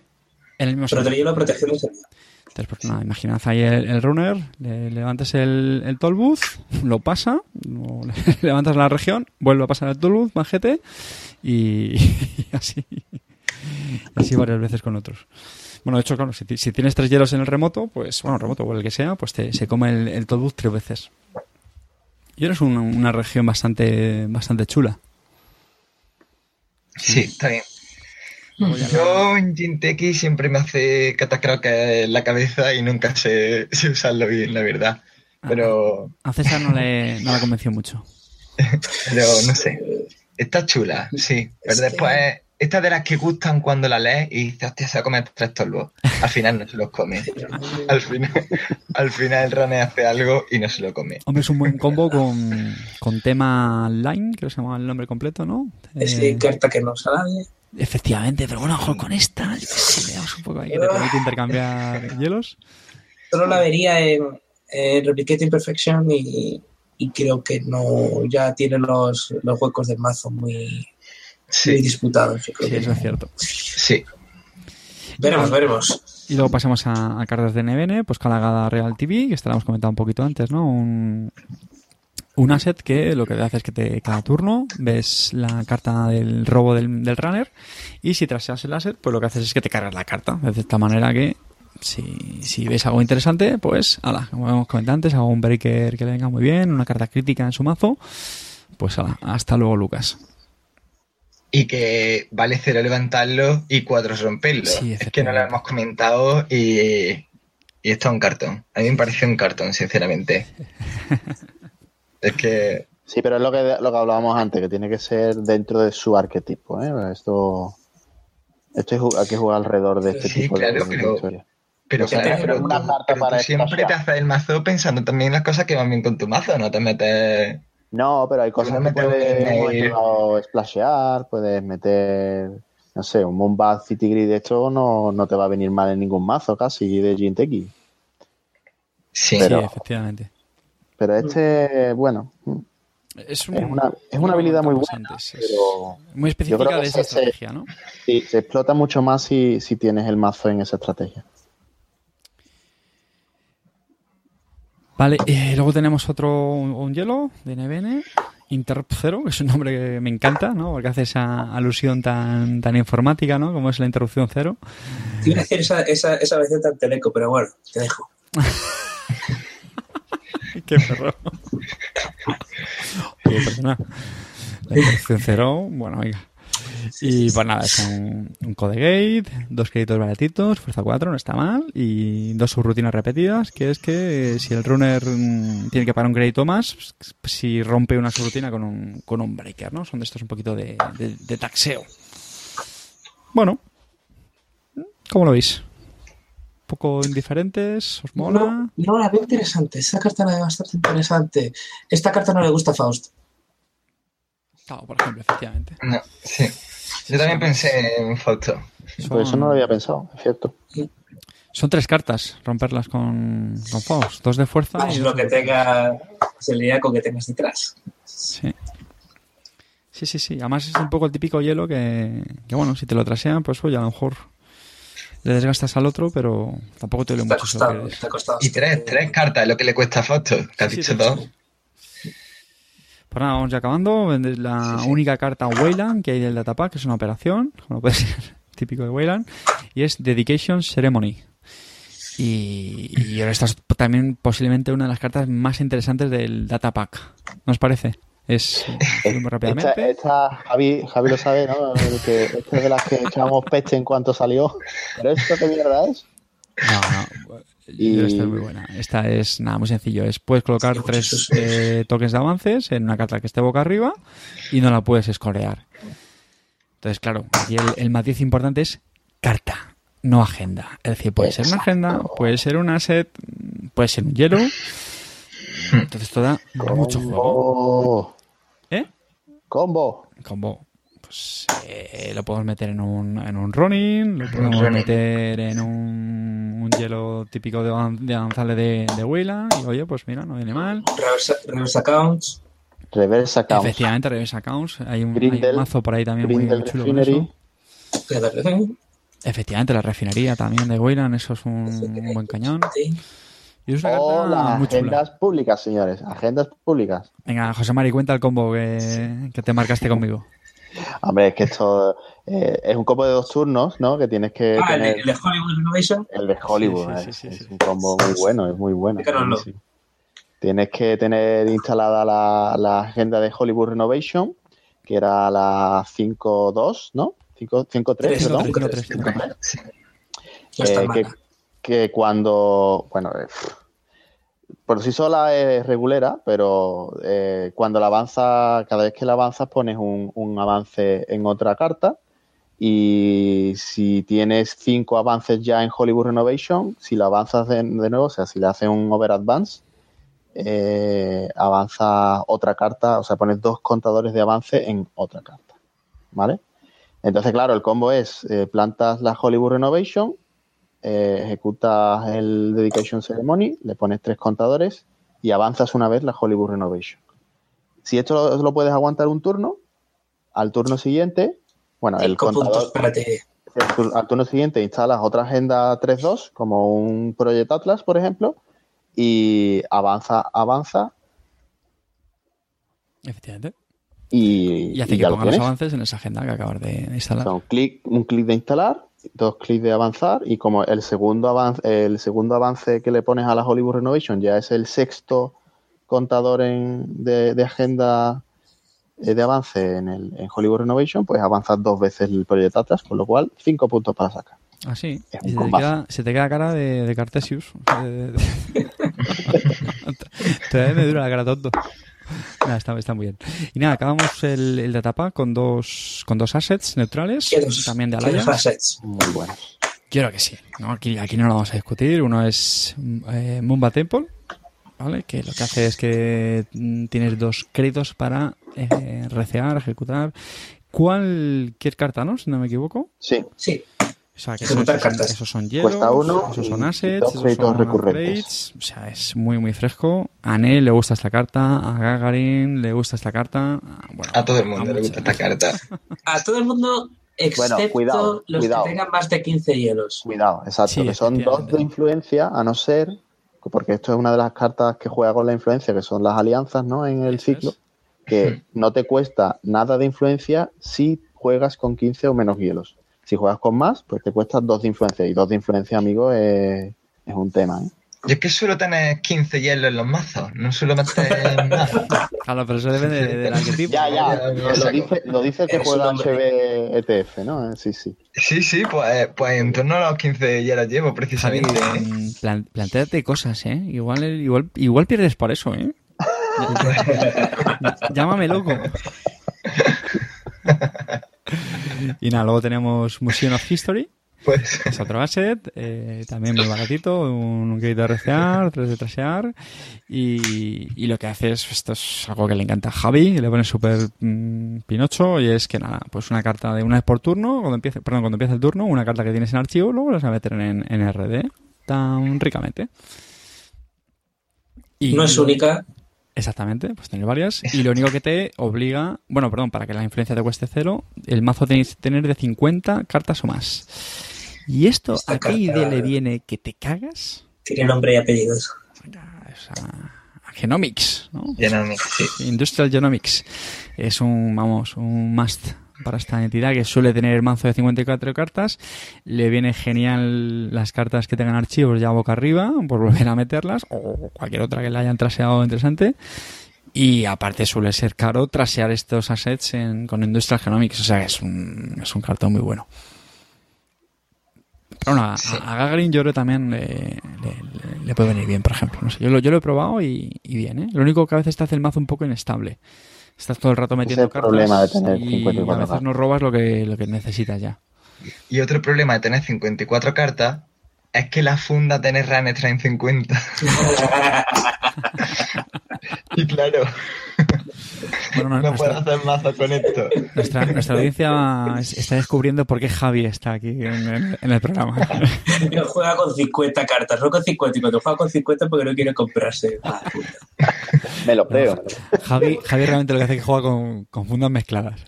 En el mismo
servidor. hielo protección del servidor.
Entonces, pues nada, imaginad ahí el, runner, le levantas el, el toll booth, lo pasa, levantas la región, vuelve a pasar el toll booth, majete, y, así, así varias veces con otros. Bueno, de hecho, claro, si, tienes tres hielos en el remoto, pues, bueno, remoto o el que sea, pues te, se come el, el toll tres veces. Y ahora es una región bastante, bastante chula.
Sí, está bien. Yo en Jinteki siempre me hace catacroca en la cabeza y nunca sé, usarlo bien, la verdad. Ah, Pero.
A César no le, no convenció mucho.
Pero no sé. Está chula, sí. Pero después, esta de las que gustan cuando la lees y dices, hostia, se va a comer tres torbos. Al final no se los come. Al final, al final el Rane hace algo y no se lo come.
Hombre, es un buen combo con, con tema line, creo que se llama el nombre completo, ¿no?
Es eh, carta que no sabe nadie.
Efectivamente, pero bueno, ojo con esta, si veamos un poco ahí que te permite intercambiar hielos.
Solo la vería en, Replicate Imperfection y, y, creo que no ya tiene los, los huecos del mazo muy, disputados.
sí, eso es cierto.
Sí.
Veremos, veremos.
Y luego pasamos a, cartas de NBN, pues Calagada Real TV, que estábamos comentando un poquito antes, ¿no? Un, un asset que lo que hace es que te, cada turno ves la carta del robo del, runner y si traseas el asset, pues lo que haces es que te cargas la carta. De esta manera que si, si ves algo interesante, pues, ala, como hemos comentado antes, hago un breaker que le venga muy bien, una carta crítica en su mazo, pues ala, hasta luego Lucas.
Y que vale cero levantarlo y cuatro romperlo. es que no lo hemos comentado y, y esto es un cartón. A mí me parece un cartón, sinceramente. Es que.
Sí, pero es lo que, lo que hablábamos antes, que tiene que ser dentro de su arquetipo. ¿eh? Esto, esto hay que jugar alrededor de este tipo de,
pero, Pero, claro, una tú, siempre te haces el mazo pensando también en las cosas que van bien con tu mazo, no te metes.
No, pero hay cosas que puedes splashear, puedes meter, no sé, un Moonbath City Grid, de hecho no, no te va a venir mal en ningún mazo casi de Jinteki.
Sí, sí, efectivamente.
Pero este, bueno, es, una, es una habilidad muy buena,
muy específica de esa estrategia, ¿no?
Sí, se explota mucho más si, tienes el mazo en esa estrategia.
Vale, y luego tenemos otro, un hielo de NBN, Interrupt Zero, que es un nombre que me encanta, ¿no? Porque hace esa alusión tan, tan informática, ¿no? Como es la interrupción cero.
Quiero decir esa, esa, esa versión tan teleco, pero bueno, te dejo.
Qué perro. La dirección cero, bueno, oiga. Y pues nada, es un, un code gate, dos créditos baratitos, fuerza 4, no está mal, y dos subrutinas repetidas, que es que si el runner mm, tiene que pagar un crédito más, pues, si rompe una subrutina con un, con un breaker, ¿no? Son de estos un poquito de, de taxeo. Bueno, ¿cómo lo veis? poco indiferentes? ¿Os mola?
No, la veo interesante. Esta carta la veo bastante interesante. Esta carta no le gusta a Faust.
Claro, por ejemplo, efectivamente.
No, sí. Yo también pensé en Fausto.
Por eso no lo había pensado, es cierto.
Son tres cartas, romperlas con, con Faust. Dos de fuerza.
y lo que tenga. Se le con que tengas detrás.
Sí. Sí, sí, sí. Además es un poco el típico hielo que, que bueno, si te lo trasean, pues oye, a lo mejor le desgastas al otro, pero tampoco te lo mucho
costado,
Y tres, tres cartas es lo que le cuesta a Fausto, que has dicho dos.
Pues nada, vamos ya acabando. La única carta Wayland que hay del datapack, que es una operación, como puede ser típico de Wayland, y es Dedication Ceremony. Y, y esta es también posiblemente una de las cartas más interesantes del datapack. ¿No os parece? Es muy rápidamente.
Esta, Javi, Javi, lo sabe, ¿no? que esta es de las que echábamos peche en cuanto salió. Pero esto qué mierda es.
No, no. Y... Esta es muy buena. Esta es nada, muy sencillo. Es puedes colocar tres eh, toques de avances en una carta que esté boca arriba y no la puedes escorear. Entonces, claro, aquí el, el matiz importante es carta, no agenda. Es decir, puede ser una agenda, puede ser un asset, puede ser un hielo entonces esto da mucho juego.
¿Eh? Combo.
Combo. Pues eh, lo podemos meter en un, en un running, lo podemos
running.
meter en un, un hielo típico de, de avanzarle de, de Wayland. Y oye, pues mira, no viene mal.
Reverse, reverse accounts.
Reverse account.
Efectivamente, Reverse Accounts. Hay un, hay
Grindel-
un mazo por ahí también muy,
Grindel
muy chulo. con eso. Efectivamente, la refinería también de Wayland, eso es un, un buen cañón. Y es una carta
las
muy chula.
agendas públicas, señores. Agendas públicas.
Venga, José Mari, cuenta el combo que, que te marcaste conmigo.
Hombre, es que esto eh, es un combo de dos turnos, ¿no? Que tienes que
Ah, el,
tener
el de Hollywood Renovation.
el de Hollywood.
Sí, sí,
eh,
sí, sí,
es un combo muy bueno, es muy bueno. Tienes que tener instalada la, la agenda de Hollywood Renovation, que era la 5.2, ¿no? 5- 5.3,
Tres,
perdón.
cinco,
Cinco,
tres,
tres,
cinco,
cinco.
tres. No está
Eh, que, que cuando, bueno, eh, por sí sola es regulera, pero eh, cuando la avanza, cada vez que la avanzas pones un, avance en otra carta y si tienes cinco avances ya en Hollywood Renovation, si la avanzas de, de nuevo, o sea, si le haces un over advance, eh, avanza otra carta, o sea, pones dos contadores de avance en otra carta, ¿vale? Entonces, claro, el combo es eh, plantas la Hollywood Renovation, eh, ejecutas el Dedication Ceremony, le pones tres contadores y avanzas una vez la Hollywood Renovation. Si esto lo, lo puedes aguantar un turno, al turno siguiente, bueno, el contador, al turno siguiente instalas otra agenda 3.2, como un Project Atlas, por ejemplo, y avanza, avanza
Efectivamente.
y,
Y hace
y
que
ya lo
ponga los avances en esa agenda que acabas de
O
instalar.
sea, un clic, un clic de instalar, dos clics de avanzar y como el segundo avance, el segundo avance que le pones a la Hollywood Renovation ya es el sexto contador en- de, de agenda eh, de avance en, el, en Hollywood Renovation, pues avanzas dos veces el proyecto Atlas, con lo cual cinco puntos para sacar. Es un
se, te queda, se te queda cara de, de Cartesius. O sea, de- de- Todavía me dura la cara tonto. Nada, está, está muy bien. Y nada, acabamos el, el datapack con dos, con dos assets neutrales,
¿Qué dos-
también de
qué dos
Alliance.
assets?
Muy bueno.
Yo creo que sí. ¿no? Aquí, aquí no lo vamos a discutir. Uno es eh, Mumba Temple, ¿vale? que lo que hace es que mm, tienes dos créditos para eh, recear, ejecutar cualquier carta, ¿no? Si no me equivoco.
Sí,
Sí,
sea, que esos,
cartas.
esos son hielos,
Cuesta uno
esos son assets, esos son
recurrentes.
upgrades. O sea, es muy, muy fresco. A Nel le gusta esta carta, a Gagarin le gusta esta carta. Bueno,
A todo el mundo le gusta esta carta.
a todo el mundo, excepto
cuidado,
los
cuidado.
que tengan más de 15 hielos.
cuidado, exacto,
Sí,
que son dos de influencia, a no ser, porque esto es una de las cartas que juega con la influencia, que son las alianzas, ¿no? En el ciclo.
es.
que no te cuesta nada de influencia si juegas con 15 o menos hielos. Si juegas con más, pues te cuesta dos de influencia. Y dos de influencia, amigo, es, es un tema. ¿eh?
Yo es que suelo tener 15 hielos en los mazos, no suelo meter más.
Claro, pero eso depende de- del arquetipo.
Ya, ya,
ya, ya,
lo, dice, lo dice el que juega. HB ETF, ¿no? Eh, Sí, sí.
Sí, sí, pues, pues en torno a los 15 hielos llevo precisamente. ¿eh?
plan- plantéate cosas, ¿eh? Igual, igual, igual pierdes por eso, ¿eh? Llámame loco. y nada, luego tenemos Museum of History,
Pues
es otro asset, eh, también muy baratito, un, crédito de recear, tres de trasear, y, y lo que hace es, esto es algo que le encanta a Javi, le pone súper mm, pinocho, y es que nada, pues una carta de una vez por turno, cuando empiece, perdón, cuando empieza el turno, una carta que tienes en archivo, luego la vas a meter en, en RD, tan ricamente. Y
No es única.
Exactamente, pues tener varias. Y lo único que te obliga, bueno, perdón, para que la influencia te cueste cero, el mazo tenéis que tener de 50 cartas o más. Y esto,
Esta
¿a qué idea le viene que te cagas?
Tiene nombre y apellidos.
A Genomics, ¿no?
Genomics, sí.
Industrial Genomics. Es un, vamos, un must para esta entidad que suele tener mazo de 54 cartas. Le viene genial las cartas que tengan archivos ya boca arriba, por volver a meterlas, o cualquier otra que le hayan traseado interesante. Y aparte suele ser caro trasear estos assets en- con Industrial Genomics, o sea que es un, es un cartón muy bueno. Pero bueno, a, a Gagarin yo creo que también le, le- le- le puede venir bien, por ejemplo. No sé, yo, lo, yo lo he probado y, y bien, ¿eh? Lo único que a veces te hace el mazo un poco inestable. Estás todo el rato metiendo
el
cartas
problema de tener
y
54
a veces
cartas.
no robas lo que, lo que necesitas ya.
Y otro problema de tener 54 cartas es que la funda tener runners traen 50. y claro, Bueno, no, no puedo hacer mazo con esto.
Nuestra, nuestra audiencia está descubriendo por qué Javi está aquí en, el programa.
juega con 50 cartas, no con 50, y cuando juega con 50 porque no quiere comprarse.
me lo creo.
Javi, Javi realmente lo que hace es que juega con, con fundas mezcladas.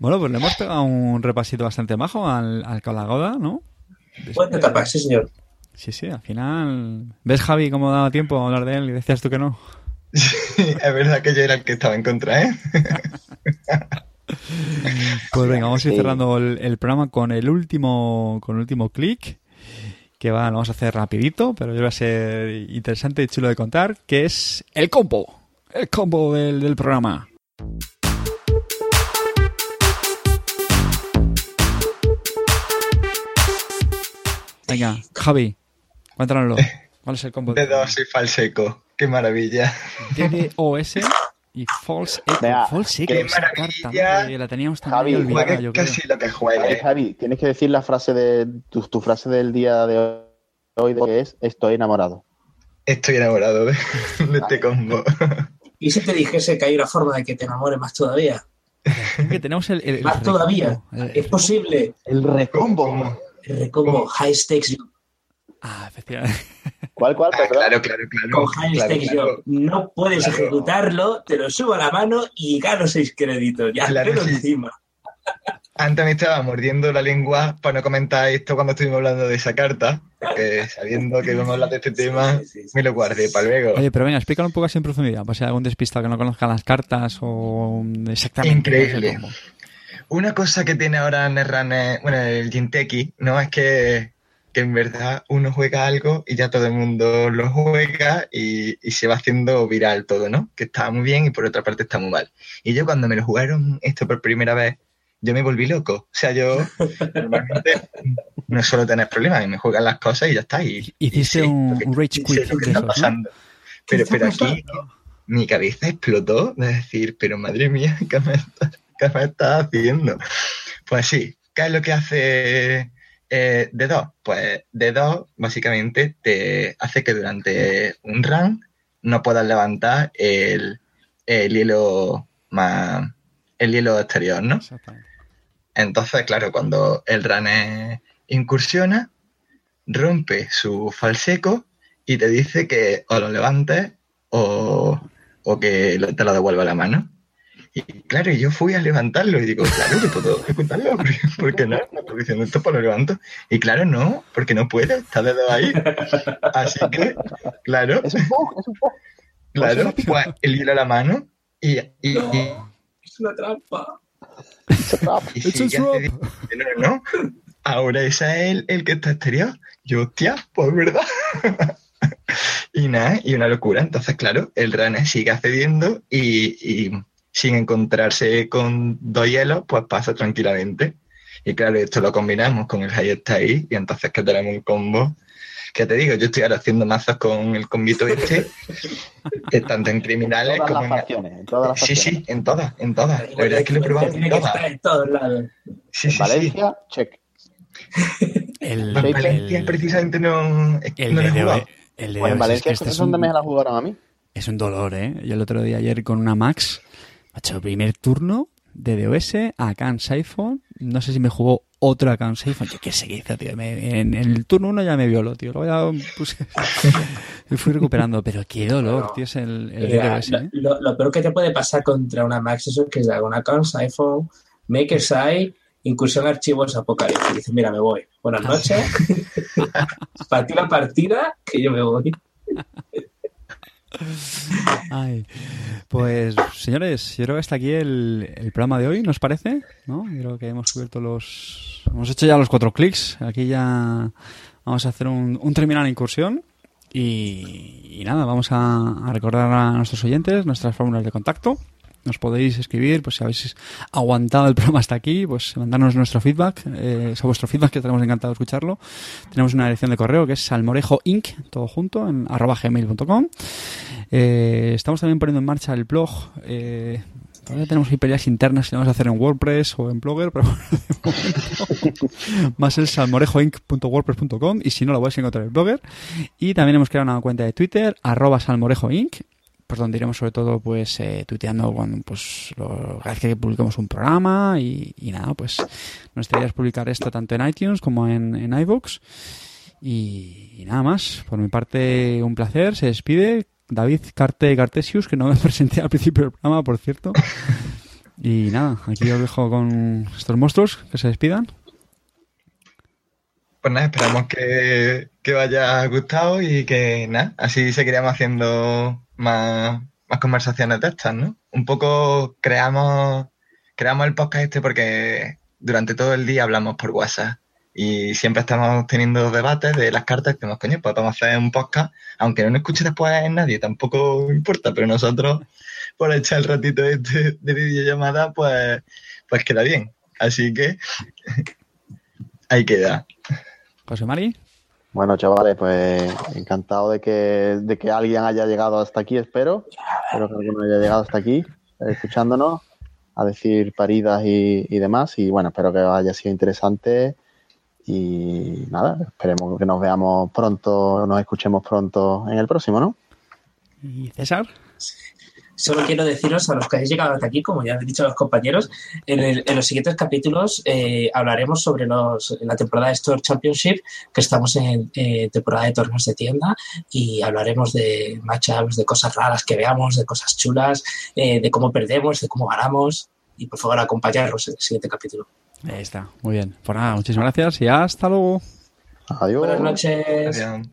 bueno, pues le hemos pegado un repasito bastante majo al, al Calagoda, ¿no?
Buena etapa, sí, señor.
Sí, sí, al final. ¿Ves, Javi, cómo daba tiempo a hablar de él y decías tú que no?
Sí, es verdad que yo era el que estaba en contra, ¿eh?
pues venga, vamos a ir cerrando el, programa con el último, con el último clic, que va, lo vamos a hacer rapidito, pero yo va a ser interesante y chulo de contar, que es el combo, el combo del, del programa. Venga, Javi, cuéntanoslo. ¿Cuál es el combo?
D2 y Falseco. Qué maravilla.
DDoS y False Echo. False Echo.
Qué maravilla.
la teníamos también Javi, olvidada, yo
casi lo que juegue.
Javi, tienes que decir la frase de tu, frase del día de hoy que es estoy enamorado.
Estoy enamorado de, este combo.
¿Y si te dijese que hay una forma de que te enamore más todavía?
Que tenemos el,
más todavía. es posible.
El recombo.
El recombo High Stakes
Ah, efectivamente.
¿Cuál, cuál?
Ah, claro, claro, claro.
Con High Stakes No puedes ejecutarlo, te lo subo a la mano y gano seis créditos. Ya, claro, encima.
Antes me estaba mordiendo la lengua para no comentar esto cuando estuvimos hablando de esa carta, porque sabiendo que vamos a hablar de este tema, me lo guardé para luego.
Oye, pero venga, explícalo un poco así en profundidad, para si hay algún despistado que no conozca las cartas o exactamente.
Increíble. Una cosa que tiene ahora Netrunner, bueno, el Jinteki, ¿no? Es que, que, en verdad uno juega algo y ya todo el mundo lo juega y, y, se va haciendo viral todo, ¿no? Que está muy bien y por otra parte está muy mal. Y yo cuando me lo jugaron esto por primera vez, yo me volví loco. O sea, yo normalmente no suelo tener problemas y me juegan las cosas y ya está. Y,
Hiciste un, rage quit.
Pero, pero aquí mi cabeza explotó de decir, pero madre mía, ¿qué me, está, me estás haciendo? Pues sí, ¿qué es lo que hace eh, D2? Pues D2 básicamente te hace que durante un run no puedas levantar el, el hielo más el hielo exterior, ¿no? Entonces, claro, cuando el runner incursiona, rompe su falseco y te dice que o lo levantes o, que te lo devuelva la mano. Y claro, yo fui a levantarlo y digo, claro que puedo ejecutarlo, porque no, no estoy diciendo esto, pues lo levanto. Y claro, no, porque no puedo, está dedo ahí. Así que, claro.
Es un poco, es un poco.
Claro, pues el hilo a la mano y, y,
es una trampa.
Es no, no, Ahora esa es el, el que está exterior. Yo, hostia, pues verdad. y nada, y una locura. Entonces, claro, el runner sigue accediendo y, sin encontrarse con dos hielos, pues pasa tranquilamente. Y claro, esto lo combinamos con el high está ahí, y entonces que tenemos un combo que te digo, yo estoy ahora haciendo mazos con el convito este, tanto en criminales
como
en...
Facciones, en todas las
Sí, sí, en todas, en todas. La verdad es que lo he probado en todas.
En todos lados.
Sí, sí,
Valencia, check.
El,
Valencia precisamente no,
el
no
de,
jugado.
El de
pues en Valencia
es, que
este es donde me la jugaron a mí.
Es un dolor, ¿eh? Yo el otro día ayer con una Max, hecho primer turno de DOS a Can iPhone. No sé si me jugó otro account safe. Yo qué sé qué hizo, tío. en, el turno uno ya me violó, tío. Luego ya puse, me fui recuperando. Pero qué dolor, tío, es el, el
Mira, ¿eh? lo, lo, peor que te puede pasar contra una Max es que haga una account iPhone, Makerside, incursión archivos apocalipsis. Y dices, mira, me voy. Buenas noches. partida partida, que yo me voy.
Ay, pues señores, yo creo que hasta aquí el, programa de hoy, ¿nos parece? ¿No? Yo creo que hemos cubierto los... Hemos hecho ya los cuatro clics. Aquí ya vamos a hacer un, un terminal incursión. Y, nada, vamos a recordar a nuestros oyentes nuestras fórmulas de contacto nos podéis escribir, pues si habéis aguantado el programa hasta aquí, pues mandarnos nuestro feedback, eh, vuestro feedback, que estaremos encantados de escucharlo. Tenemos una dirección de correo que es salmorejoinc, todo junto, en arroba gmail.com. Eh, estamos también poniendo en marcha el blog, eh, Todavía tenemos peleas internas que vamos a hacer en WordPress o en Blogger, pero más el salmorejoinc.wordpress.com y si no lo vais a encontrar en Blogger. Y también hemos creado una cuenta de Twitter, arroba salmorejoinc, pues donde iremos sobre todo pues eh, tuiteando cuando pues lo, cada vez que publiquemos un programa y, nada, pues nuestra idea es publicar esto tanto en iTunes como en, en iVoox. Y, nada más, por mi parte un placer, se despide David Carte Cartesius, que no me presenté al principio del programa, por cierto. Y nada, aquí os dejo con estos monstruos que se despidan.
Pues nada, esperamos que, que os haya gustado y que nada, así seguiremos haciendo más, más conversaciones de estas, ¿no? Un poco creamos, creamos el podcast este porque durante todo el día hablamos por WhatsApp y siempre estamos teniendo debates de las cartas que nos coño, pues vamos a hacer un podcast, aunque no nos escuche después nadie, tampoco importa, pero nosotros, por echar el ratito este de videollamada, pues, pues queda bien. Así que ahí queda.
José Mari.
Bueno, chavales, pues encantado de que, de que alguien haya llegado hasta aquí, espero. Espero que alguno haya llegado hasta aquí, escuchándonos, a decir paridas y, y demás. Y bueno, espero que haya sido interesante y nada, esperemos que nos veamos pronto, nos escuchemos pronto en el próximo, ¿no?
¿Y César?
Solo quiero deciros a los que habéis llegado hasta aquí, como ya han dicho los compañeros, en, los siguientes capítulos eh, hablaremos sobre los, la temporada de Store Championship, que estamos en temporada de torneos de tienda, y hablaremos de matchups, de cosas raras que veamos, de cosas chulas, eh, de cómo perdemos, de cómo ganamos, y por favor acompañarnos en el siguiente capítulo.
Ahí está, muy bien. Pues nada, muchísimas gracias y hasta luego.
Adiós.
Buenas noches. Adiós.